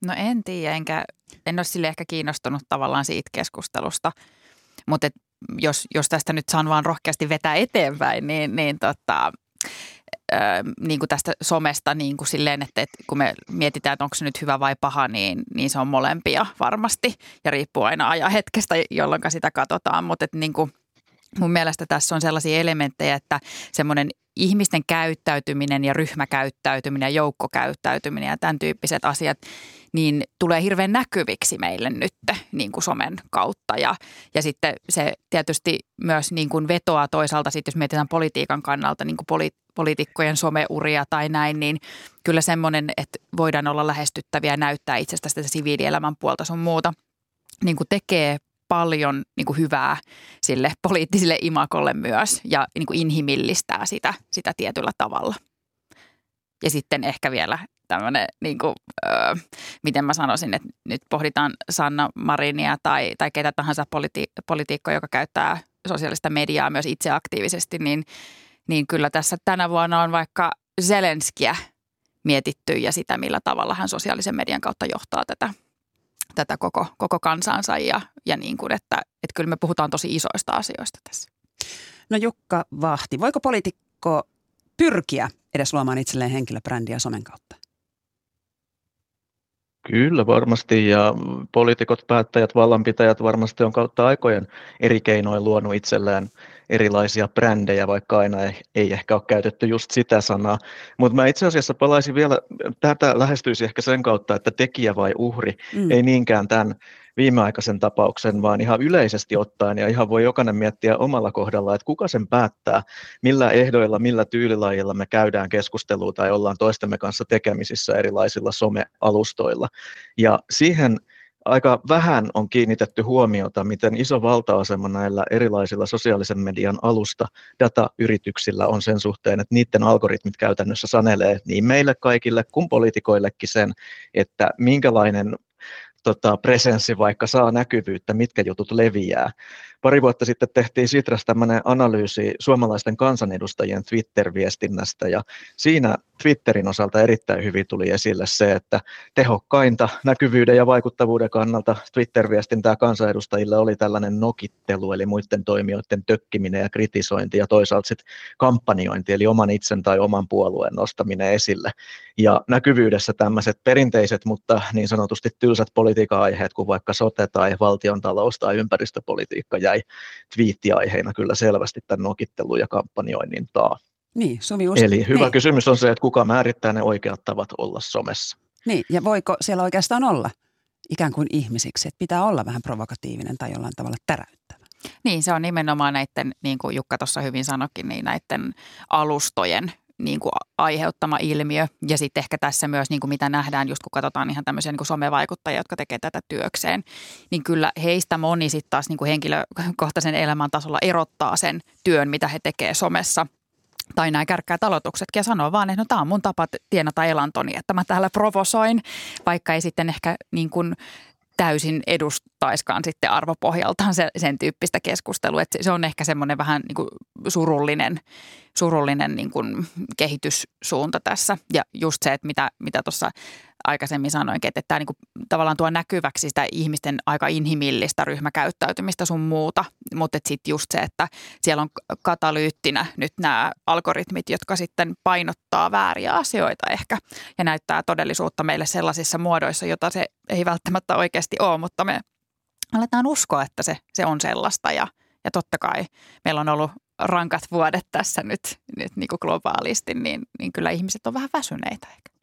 No en tiedä, enkä, en ole sille ehkä kiinnostunut tavallaan siitä keskustelusta, mutta et jos, jos tästä nyt saan vaan rohkeasti vetää eteenpäin, niin, niin tota, niin kuin tästä somesta niin kuin silleen, että, että kun me mietitään, että onko se nyt hyvä vai paha, niin, niin se on molempia varmasti. Ja riippuu aina ajan hetkestä, jolloin sitä katsotaan, mutta että niin kuin mun mielestä tässä on sellaisia elementtejä, että semmoinen ihmisten käyttäytyminen ja ryhmäkäyttäytyminen ja joukkokäyttäytyminen ja tämän tyyppiset asiat, niin tulee hirveän näkyviksi meille nyt niin kuin somen kautta. Ja, ja sitten se tietysti myös niin kuin vetoaa toisaalta, sitten jos mietitään politiikan kannalta niin kuin poli, poliitikkojen someuria tai näin, niin kyllä semmoinen, että voidaan olla lähestyttäviä ja näyttää itsestä sitä siviilielämän puolta sun muuta, niin kuin tekee paljon niin kuin hyvää sille poliittisille imakolle myös ja niin kuin inhimillistää sitä, sitä tietyllä tavalla. Ja sitten ehkä vielä tämmöinen, niin kuin, öö, miten mä sanoisin, että nyt pohditaan Sanna Marinia tai, tai ketä tahansa politi- politiikkoa, joka käyttää sosiaalista mediaa myös itse aktiivisesti, niin, niin kyllä tässä tänä vuonna on vaikka Zelenskiä mietitty ja sitä, millä tavalla hän sosiaalisen median kautta johtaa tätä tätä koko, koko kansansa ja, ja niin kuin, että, että kyllä me puhutaan tosi isoista asioista tässä. No Jukka Vahti, voiko poliitikko pyrkiä edes luomaan itselleen henkilöbrändiä somen kautta? Kyllä varmasti ja poliitikot, päättäjät, vallanpitäjät varmasti on kautta aikojen eri keinoin luonut itselleen erilaisia brändejä, vaikka aina ei, ei ehkä ole käytetty just sitä sanaa. Mutta mä itse asiassa palaisin vielä, tätä lähestyisi ehkä sen kautta, että tekijä vai uhri, mm. ei niinkään tämän viimeaikaisen tapauksen, vaan ihan yleisesti ottaen ja ihan voi jokainen miettiä omalla kohdalla, että kuka sen päättää, millä ehdoilla, millä tyylilajilla me käydään keskustelua tai ollaan toistemme kanssa tekemisissä erilaisilla somealustoilla. Ja siihen aika vähän on kiinnitetty huomiota, miten iso valta-asema näillä erilaisilla sosiaalisen median alusta datayrityksillä on sen suhteen, että niiden algoritmit käytännössä sanelee niin meille kaikille kuin poliitikoillekin sen, että minkälainen tota, presenssi vaikka saa näkyvyyttä, mitkä jutut leviää. Pari vuotta sitten tehtiin Sitras tämmöinen analyysi suomalaisten kansanedustajien Twitter-viestinnästä ja siinä Twitterin osalta erittäin hyvin tuli esille se, että tehokkainta näkyvyyden ja vaikuttavuuden kannalta Twitter-viestintää kansanedustajille oli tällainen nokittelu, eli muiden toimijoiden tökkiminen ja kritisointi ja toisaalta sitten kampanjointi, eli oman itsen tai oman puolueen nostaminen esille. Ja näkyvyydessä tämmöiset perinteiset, mutta niin sanotusti tylsät politiikan aiheet, kuin vaikka sote tai valtiontalous tai ympäristöpolitiikka jäi twiittiaiheina kyllä selvästi tämän nokittelun ja kampanjoinnin taa. Niin, Suvi Eli hyvä niin. kysymys on se, että kuka määrittää ne oikeat tavat olla somessa. Niin, ja voiko siellä oikeastaan olla ikään kuin ihmisiksi, että pitää olla vähän provokatiivinen tai jollain tavalla täräyttävä? Niin, se on nimenomaan näiden, niin kuin Jukka tuossa hyvin sanokin, niin näiden alustojen niin kuin aiheuttama ilmiö. Ja sitten ehkä tässä myös, niin kuin mitä nähdään, just kun katsotaan ihan tämmöisiä niin kuin somevaikuttajia, jotka tekee tätä työkseen, niin kyllä heistä moni sitten taas niin kuin henkilökohtaisen elämän tasolla erottaa sen työn, mitä he tekee somessa – tai nämä kärkkää talotuksetkin ja sanoo vaan, että no tämä on mun tapa tienata elantoni, että mä täällä provosoin, vaikka ei sitten ehkä niin kuin täysin edustaiskaan sitten arvopohjaltaan se, sen tyyppistä keskustelua. Että se on ehkä semmoinen vähän niin kuin surullinen, surullinen niin kuin kehityssuunta tässä. Ja just se, että mitä, mitä tuossa aikaisemmin sanoinkin, että tämä niin tavallaan tuo näkyväksi sitä ihmisten aika inhimillistä ryhmäkäyttäytymistä sun muuta, mutta sitten just se, että siellä on katalyyttinä nyt nämä algoritmit, jotka sitten painottaa vääriä asioita ehkä ja näyttää todellisuutta meille sellaisissa muodoissa, jota se ei välttämättä oikeasti ole, mutta me aletaan uskoa, että se, se on sellaista ja, ja totta kai meillä on ollut rankat vuodet tässä nyt, nyt niin kuin globaalisti, niin, niin kyllä ihmiset on vähän väsyneitä ehkä.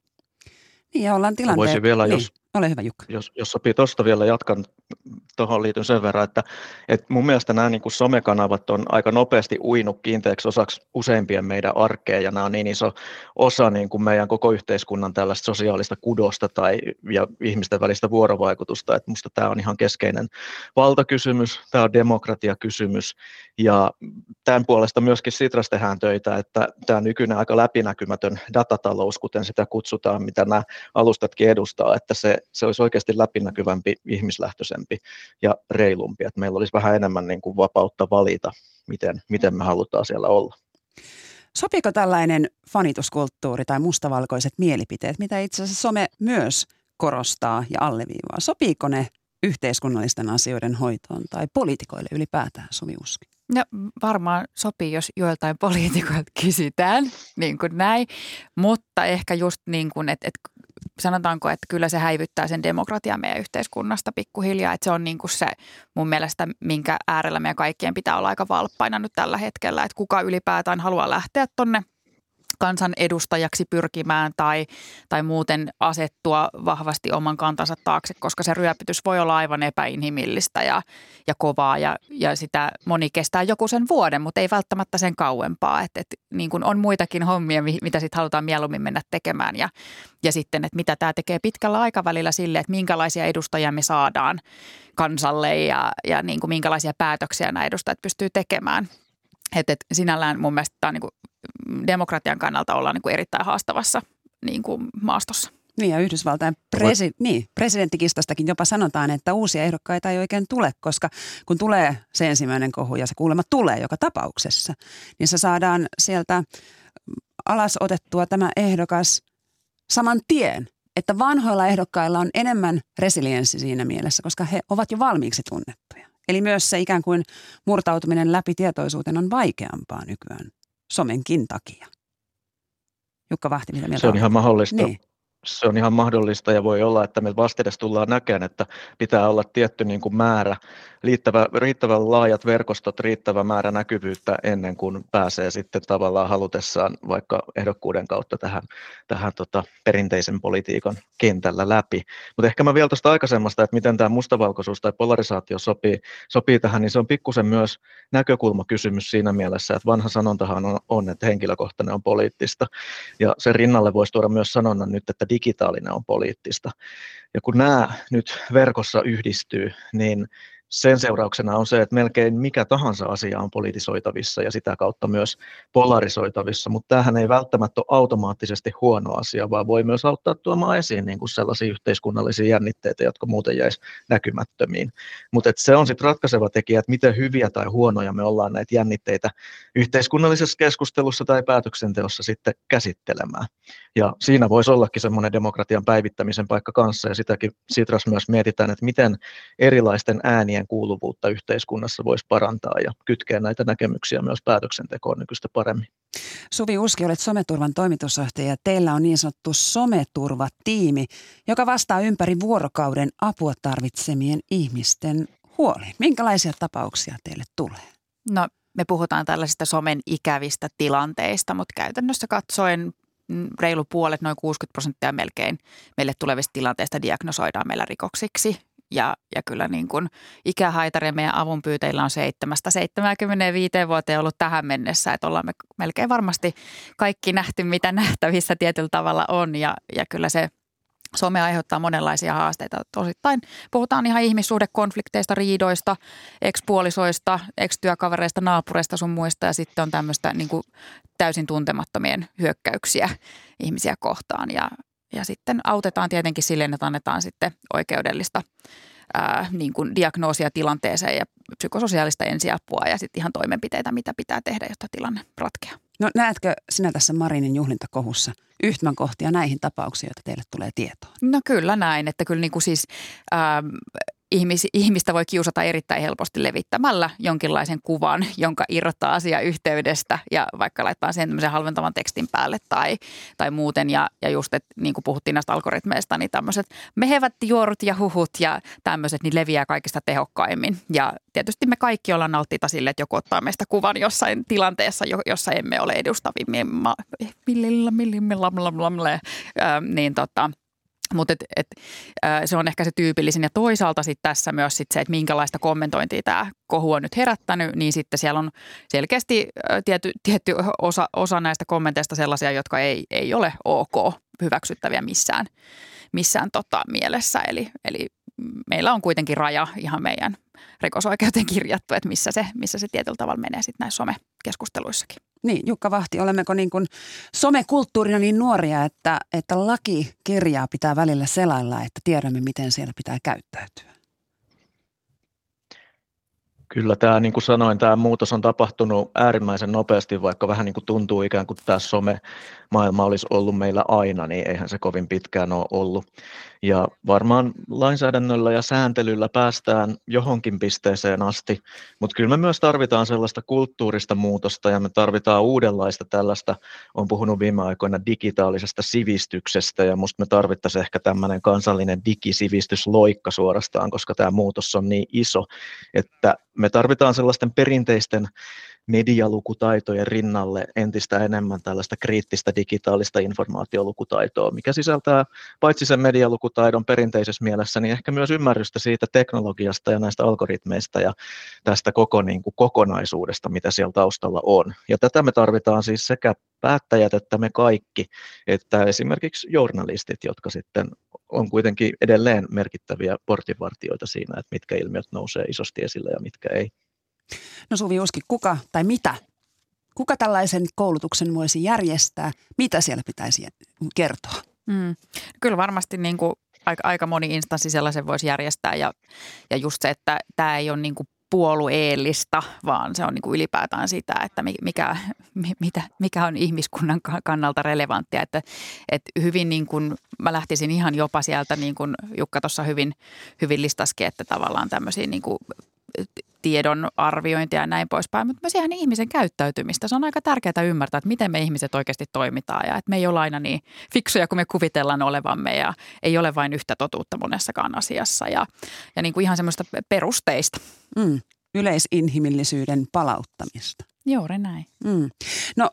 Niin, ja ollaan tilanteessa. Voisin vielä, niin. jos, ole hyvä Jukka. Jos, jos sopii tuosta vielä jatkan tuohon liityn sen verran, että, että mun mielestä nämä niin kuin somekanavat on aika nopeasti uinut kiinteäksi osaksi useimpien meidän arkea ja nämä on niin iso osa niin kuin meidän koko yhteiskunnan tällaista sosiaalista kudosta tai ja ihmisten välistä vuorovaikutusta, että musta tämä on ihan keskeinen valtakysymys, tämä on demokratiakysymys ja tämän puolesta myöskin Sitras tehdään töitä, että tämä nykyinen aika läpinäkymätön datatalous, kuten sitä kutsutaan, mitä nämä alustatkin edustaa, että se, se olisi oikeasti läpinäkyvämpi, ihmislähtöisempi ja reilumpi, että meillä olisi vähän enemmän niin kuin vapautta valita, miten, miten me halutaan siellä olla. Sopiiko tällainen fanituskulttuuri tai mustavalkoiset mielipiteet, mitä itse asiassa some myös korostaa ja alleviivaa? Sopiiko ne yhteiskunnallisten asioiden hoitoon tai poliitikoille ylipäätään, Suvi Uski? No varmaan sopii, jos joiltain poliitikoilta kysytään, niin kuin näin. Mutta ehkä just niin kuin, että, että sanotaanko, että kyllä se häivyttää sen demokratian meidän yhteiskunnasta pikkuhiljaa. Että se on niin kuin se mun mielestä, minkä äärellä meidän kaikkien pitää olla aika valppaina nyt tällä hetkellä. Että kuka ylipäätään haluaa lähteä tonne – kansan edustajaksi pyrkimään tai, tai muuten asettua vahvasti oman kantansa taakse, koska se ryöpytys voi olla aivan epäinhimillistä ja, ja kovaa ja, ja sitä moni kestää joku sen vuoden, mutta ei välttämättä sen kauempaa. Et, et, niin kuin on muitakin hommia, mitä sitten halutaan mieluummin mennä tekemään ja, ja sitten, että mitä tämä tekee pitkällä aikavälillä sille, että minkälaisia edustajia me saadaan kansalle ja, ja niin kuin minkälaisia päätöksiä nämä edustajat pystyy tekemään. Et, et sinällään mun mielestä tämä on niin demokratian kannalta ollaan niin kuin erittäin haastavassa niin kuin maastossa. Niin ja Yhdysvaltain presi- niin, presidenttikistastakin jopa sanotaan, että uusia ehdokkaita ei oikein tule, koska kun tulee se ensimmäinen kohu ja se kuulemma tulee joka tapauksessa, niin se saadaan sieltä alas otettua tämä ehdokas saman tien. Että vanhoilla ehdokkailla on enemmän resilienssi siinä mielessä, koska he ovat jo valmiiksi tunnettuja. Eli myös se ikään kuin murtautuminen läpi tietoisuuteen on vaikeampaa nykyään somenkin takia. Jukka Vahti, mitä mieltä Se on ihan mahdollista. Niin se on ihan mahdollista ja voi olla, että me vastedes tullaan näkemään, että pitää olla tietty niin kuin määrä, riittävä, riittävän laajat verkostot, riittävä määrä näkyvyyttä ennen kuin pääsee sitten tavallaan halutessaan vaikka ehdokkuuden kautta tähän, tähän tota, perinteisen politiikan kentällä läpi. Mutta ehkä mä vielä tuosta aikaisemmasta, että miten tämä mustavalkoisuus tai polarisaatio sopii, sopii tähän, niin se on pikkusen myös näkökulmakysymys siinä mielessä, että vanha sanontahan on, on, että henkilökohtainen on poliittista ja sen rinnalle voisi tuoda myös sanonnan nyt, että digitaalinen on poliittista. Ja kun nämä nyt verkossa yhdistyy, niin sen seurauksena on se, että melkein mikä tahansa asia on politisoitavissa ja sitä kautta myös polarisoitavissa, mutta tämähän ei välttämättä ole automaattisesti huono asia, vaan voi myös auttaa tuomaan esiin niin kuin sellaisia yhteiskunnallisia jännitteitä, jotka muuten jäisi näkymättömiin. Mutta se on sitten ratkaiseva tekijä, että miten hyviä tai huonoja me ollaan näitä jännitteitä yhteiskunnallisessa keskustelussa tai päätöksenteossa sitten käsittelemään. Ja siinä voisi ollakin semmoinen demokratian päivittämisen paikka kanssa, ja sitäkin Sitras myös mietitään, että miten erilaisten äänien kuuluvuutta yhteiskunnassa voisi parantaa ja kytkeä näitä näkemyksiä myös päätöksentekoon nykyistä paremmin. Suvi Uski, olet Someturvan toimitusjohtaja ja teillä on niin sanottu Someturva-tiimi, joka vastaa ympäri vuorokauden apua tarvitsemien ihmisten huoliin. Minkälaisia tapauksia teille tulee? No me puhutaan tällaisista somen ikävistä tilanteista, mutta käytännössä katsoen mm, reilu puolet, noin 60 prosenttia melkein meille tulevista tilanteista diagnosoidaan meillä rikoksiksi. Ja, ja kyllä niin kuin ikähaitari meidän avunpyyteillä on 7-75 vuoteen ollut tähän mennessä, että ollaan me melkein varmasti kaikki nähty, mitä nähtävissä tietyllä tavalla on ja, ja kyllä se Some aiheuttaa monenlaisia haasteita. Tosittain puhutaan ihan ihmissuhdekonflikteista, riidoista, ekspuolisoista, ekstyökavereista, naapureista sun muista ja sitten on tämmöistä niin kuin täysin tuntemattomien hyökkäyksiä ihmisiä kohtaan. Ja, ja sitten autetaan tietenkin silleen, että annetaan sitten oikeudellista ää, niin kuin diagnoosia tilanteeseen ja psykososiaalista ensiapua ja sitten ihan toimenpiteitä, mitä pitää tehdä, jotta tilanne ratkeaa. No näetkö sinä tässä Marinin juhlintakohussa yhtymäkohtia näihin tapauksiin, joita teille tulee tietoon? No kyllä näin, että kyllä niin kuin siis ähm, ihmis, ihmistä voi kiusata erittäin helposti levittämällä jonkinlaisen kuvan, jonka irrottaa asia yhteydestä ja vaikka laittaa sen tämmöisen halventavan tekstin päälle tai, tai muuten. Ja, ja just, että niin kuin puhuttiin näistä algoritmeista, niin tämmöiset mehevät juorut ja huhut ja tämmöiset niin leviää kaikista tehokkaimmin. Ja tietysti me kaikki ollaan alttiita sille, että joku ottaa meistä kuvan jossain tilanteessa, jossa emme ole edustavimmin, millillä, niin tota – mutta et, et, se on ehkä se tyypillisin. Ja toisaalta sitten tässä myös sit se, että minkälaista kommentointia tämä kohu on nyt herättänyt, niin sitten siellä on selkeästi tietty, tietty osa, osa näistä kommenteista sellaisia, jotka ei, ei ole ok hyväksyttäviä missään, missään tota mielessä. Eli, eli meillä on kuitenkin raja ihan meidän rikosoikeuteen kirjattu, että missä se, missä se tietyllä tavalla menee sitten näissä somekeskusteluissakin. Niin, Jukka Vahti, olemmeko niin kuin somekulttuurina niin nuoria, että, että lakikirjaa pitää välillä selailla, että tiedämme, miten siellä pitää käyttäytyä? Kyllä tämä, niin kuin sanoin, tämä muutos on tapahtunut äärimmäisen nopeasti, vaikka vähän niin kuin tuntuu ikään kuin tämä some-maailma olisi ollut meillä aina, niin eihän se kovin pitkään ole ollut. Ja varmaan lainsäädännöllä ja sääntelyllä päästään johonkin pisteeseen asti, mutta kyllä me myös tarvitaan sellaista kulttuurista muutosta ja me tarvitaan uudenlaista tällaista, on puhunut viime aikoina digitaalisesta sivistyksestä. Ja musta me tarvittaisiin ehkä tämmöinen kansallinen digisivistysloikka suorastaan, koska tämä muutos on niin iso, että me tarvitaan sellaisten perinteisten medialukutaitojen rinnalle entistä enemmän tällaista kriittistä digitaalista informaatiolukutaitoa, mikä sisältää paitsi sen medialukutaidon perinteisessä mielessä, niin ehkä myös ymmärrystä siitä teknologiasta ja näistä algoritmeista ja tästä koko niin kuin kokonaisuudesta, mitä siellä taustalla on. Ja tätä me tarvitaan siis sekä päättäjät että me kaikki, että esimerkiksi journalistit, jotka sitten on kuitenkin edelleen merkittäviä portinvartioita siinä, että mitkä ilmiöt nousee isosti esille ja mitkä ei. No Suvi Uski, kuka tai mitä? Kuka tällaisen koulutuksen voisi järjestää? Mitä siellä pitäisi kertoa? Mm. Kyllä varmasti niin kuin aika, aika moni instanssi sellaisen voisi järjestää ja, ja just se, että tämä ei ole niin kuin puolueellista, vaan se on niin kuin ylipäätään sitä, että mikä, mitä, mikä on ihmiskunnan kannalta relevanttia. Että, että hyvin niin kuin, mä lähtisin ihan jopa sieltä, niin kuin Jukka tuossa hyvin, hyvin listaskin, että tavallaan tämmöisiä niin kuin tiedon arviointia ja näin poispäin, mutta myös ihan ihmisen käyttäytymistä. Se on aika tärkeää ymmärtää, että miten me ihmiset oikeasti toimitaan ja että me ei ole aina niin fiksuja kuin me kuvitellaan olevamme ja ei ole vain yhtä totuutta monessakaan asiassa ja, ja niin kuin ihan semmoista perusteista. Mm, yleisinhimillisyyden palauttamista. Juuri näin. Mm. No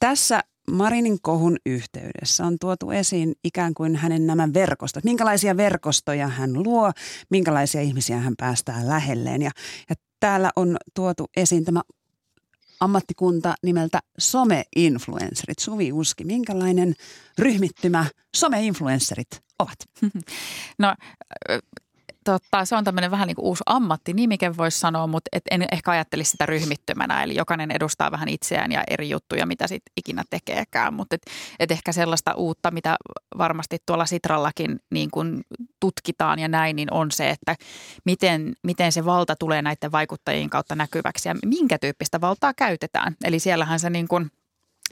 tässä Marinin kohun yhteydessä on tuotu esiin ikään kuin hänen nämä verkostot. Minkälaisia verkostoja hän luo, minkälaisia ihmisiä hän päästää lähelleen. Ja, ja täällä on tuotu esiin tämä ammattikunta nimeltä some-influencerit. Suvi Uski, minkälainen ryhmittymä some-influencerit ovat? No totta, se on tämmöinen vähän niin kuin uusi ammattinimike voisi sanoa, mutta et en ehkä ajattelisi sitä ryhmittymänä. Eli jokainen edustaa vähän itseään ja eri juttuja, mitä sitten ikinä tekeekään. Mutta et, et ehkä sellaista uutta, mitä varmasti tuolla Sitrallakin niin kuin tutkitaan ja näin, niin on se, että miten, miten se valta tulee näiden vaikuttajien kautta näkyväksi ja minkä tyyppistä valtaa käytetään. Eli siellähän se niin kuin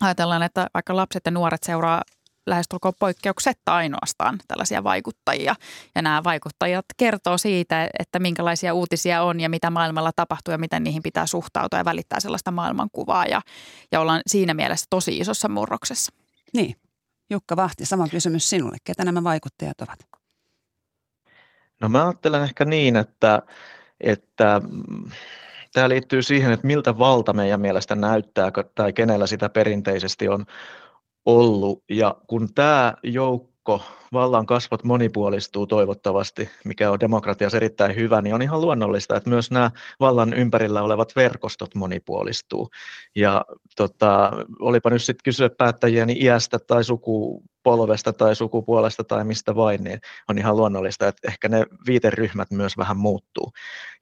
ajatellaan, että vaikka lapset ja nuoret seuraa lähestulkoon poikkeuksetta ainoastaan tällaisia vaikuttajia. Ja nämä vaikuttajat kertoo siitä, että minkälaisia uutisia on ja mitä maailmalla tapahtuu ja miten niihin pitää suhtautua ja välittää sellaista maailmankuvaa. Ja, ja ollaan siinä mielessä tosi isossa murroksessa. Niin. Jukka Vahti, sama kysymys sinulle. Ketä nämä vaikuttajat ovat? No mä ajattelen ehkä niin, että, että mm, tämä liittyy siihen, että miltä valta meidän mielestä näyttää tai kenellä sitä perinteisesti on ollut. Ja kun tämä joukko vallan kasvot monipuolistuu toivottavasti, mikä on demokratiassa erittäin hyvä, niin on ihan luonnollista, että myös nämä vallan ympärillä olevat verkostot monipuolistuu. Ja tota, olipa nyt sitten kysyä päättäjiä niin iästä tai suku, polvesta tai sukupuolesta tai mistä vain, niin on ihan luonnollista, että ehkä ne viiteryhmät myös vähän muuttuu.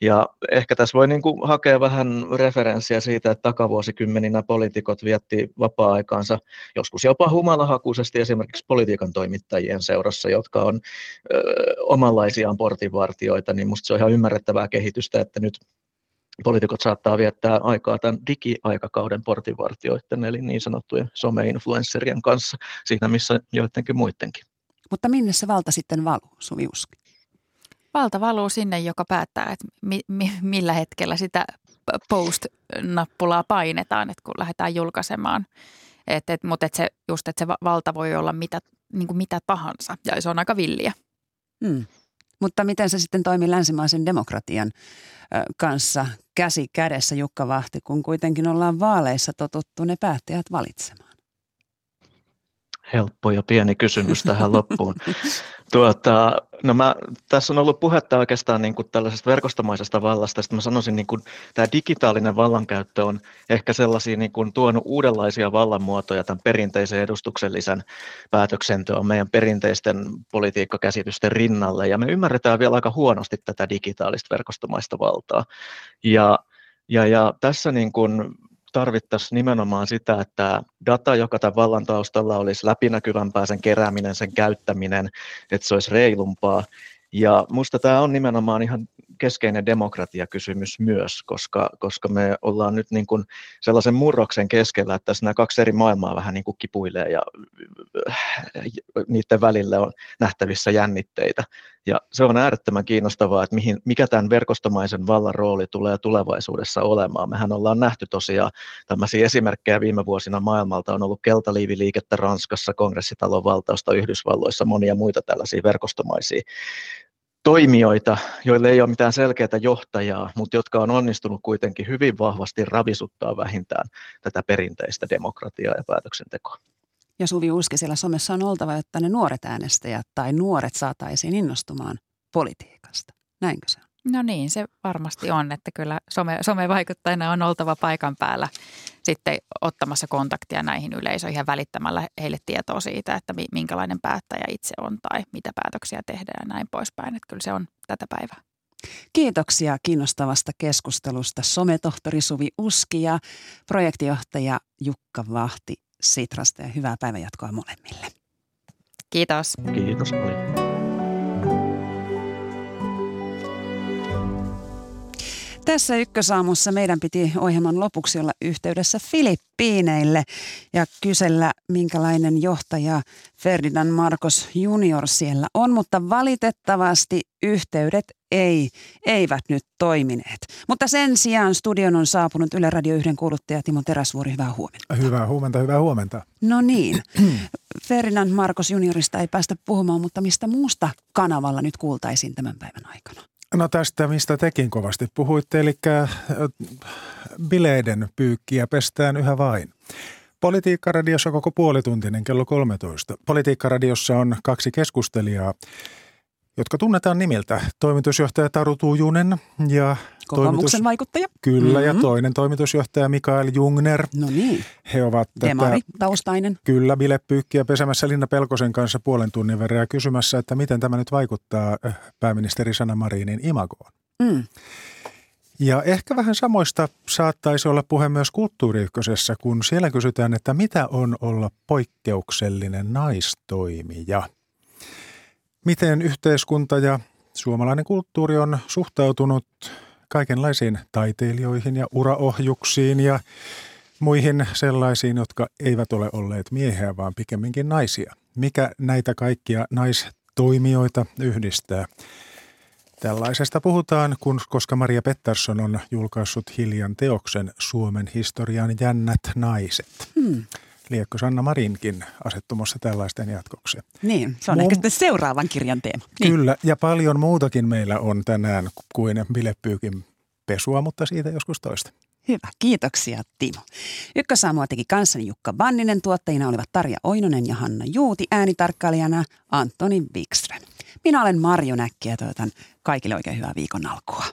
Ja ehkä tässä voi niin kuin hakea vähän referenssiä siitä, että takavuosikymmeninä poliitikot vietti vapaa-aikaansa joskus jopa humalahakuisesti esimerkiksi politiikan toimittajien seurassa, jotka on ö, omanlaisiaan portinvartioita, niin minusta se on ihan ymmärrettävää kehitystä, että nyt poliitikot saattaa viettää aikaa tämän digiaikakauden portinvartioiden, eli niin sanottujen some-influencerien kanssa, siinä missä joidenkin muidenkin. Mutta minne se valta sitten valuu, Suvi Uski? Valta valuu sinne, joka päättää, että mi, mi, millä hetkellä sitä post-nappulaa painetaan, että kun lähdetään julkaisemaan. Et, et, mutta et se, just, että se valta voi olla mitä, niin kuin mitä tahansa ja se on aika villiä. Hmm. Mutta miten se sitten toimii länsimaisen demokratian kanssa käsi kädessä Jukka Vahti, kun kuitenkin ollaan vaaleissa totuttu ne päättäjät valitsemaan? Helppo ja pieni kysymys tähän loppuun. Tuota, no mä, tässä on ollut puhetta oikeastaan niin kuin tällaisesta verkostomaisesta vallasta. Sitten mä sanoisin, niin kuin, tämä digitaalinen vallankäyttö on ehkä sellaisia niin kuin, tuonut uudenlaisia vallanmuotoja tämän perinteisen edustuksellisen päätöksenteon meidän perinteisten politiikkakäsitysten rinnalle. Ja me ymmärretään vielä aika huonosti tätä digitaalista verkostomaista valtaa. Ja, ja, ja tässä niin kuin, tarvittaisiin nimenomaan sitä, että data, joka tämän vallan taustalla olisi läpinäkyvämpää, sen kerääminen, sen käyttäminen, että se olisi reilumpaa. Ja minusta tämä on nimenomaan ihan keskeinen demokratiakysymys myös, koska, koska me ollaan nyt niin kuin sellaisen murroksen keskellä, että tässä nämä kaksi eri maailmaa vähän niin kuin kipuilee ja niiden välillä on nähtävissä jännitteitä. Ja se on äärettömän kiinnostavaa, että mihin, mikä tämän verkostomaisen vallan rooli tulee tulevaisuudessa olemaan. Mehän ollaan nähty tosiaan tämmöisiä esimerkkejä viime vuosina maailmalta. On ollut keltaliiviliikettä Ranskassa, kongressitalon valtausta Yhdysvalloissa, monia muita tällaisia verkostomaisia toimijoita, joille ei ole mitään selkeää johtajaa, mutta jotka on onnistunut kuitenkin hyvin vahvasti ravisuttaa vähintään tätä perinteistä demokratiaa ja päätöksentekoa. Ja Suvi Uski, siellä somessa on oltava, että ne nuoret äänestäjät tai nuoret saataisiin innostumaan politiikasta. Näinkö se on? No niin, se varmasti on, että kyllä some, somevaikuttajana on oltava paikan päällä sitten ottamassa kontaktia näihin yleisöihin ja välittämällä heille tietoa siitä, että minkälainen päättäjä itse on tai mitä päätöksiä tehdään ja näin poispäin. Että kyllä se on tätä päivää. Kiitoksia kiinnostavasta keskustelusta sometohtori Suvi Uski ja projektijohtaja Jukka Vahti Sitrasta ja hyvää päivänjatkoa molemmille. Kiitos. Kiitos paljon. Tässä ykkösaamussa meidän piti ohjelman lopuksi olla yhteydessä Filippiineille ja kysellä, minkälainen johtaja Ferdinand Marcos Junior siellä on, mutta valitettavasti yhteydet ei, eivät nyt toimineet. Mutta sen sijaan studion on saapunut Yle Radio 1 kuuluttaja Timo Teräsvuori. Hyvää huomenta. Hyvää huomenta, hyvää huomenta. No niin, Ferdinand Marcos Juniorista ei päästä puhumaan, mutta mistä muusta kanavalla nyt kuultaisiin tämän päivän aikana? No tästä, mistä tekin kovasti puhuitte, eli bileiden pyykkiä pestään yhä vain. Politiikkaradiossa koko puolituntinen kello 13. Politiikkaradiossa on kaksi keskustelijaa, jotka tunnetaan nimiltä. Toimitusjohtaja Taru Tuujunen ja Kokoomuksen Toimitus, vaikuttaja. Kyllä, mm-hmm. ja toinen toimitusjohtaja Mikael Jungner. No niin. He ovat Demari, tätä, taustainen. Kyllä, bilepyykkiä pesemässä Linna Pelkosen kanssa puolen tunnin verran ja kysymässä, että miten tämä nyt vaikuttaa äh, pääministeri Sanna Marinin imagoon. Mm. Ja ehkä vähän samoista saattaisi olla puhe myös kulttuuriykkösessä, kun siellä kysytään, että mitä on olla poikkeuksellinen naistoimija. Miten yhteiskunta ja suomalainen kulttuuri on suhtautunut kaikenlaisiin taiteilijoihin ja uraohjuksiin ja muihin sellaisiin, jotka eivät ole olleet miehiä, vaan pikemminkin naisia. Mikä näitä kaikkia naistoimijoita yhdistää? Tällaisesta puhutaan, kun, koska Maria Pettersson on julkaissut hiljan teoksen Suomen historian jännät naiset. Hmm. Liekko Sanna Marinkin asettumassa tällaisten jatkoksi? Niin, se on Mum... ehkä sitten seuraavan kirjan teema. Niin. Kyllä, ja paljon muutakin meillä on tänään kuin bilepyykin pesua, mutta siitä joskus toista. Hyvä, kiitoksia Timo. Ykkösaamua teki kanssani Jukka Vanninen, tuottajina olivat Tarja Oinonen ja Hanna Juuti, äänitarkkailijana Antoni Wikström. Minä olen Marjo Näkki ja toivotan kaikille oikein hyvää viikon alkua.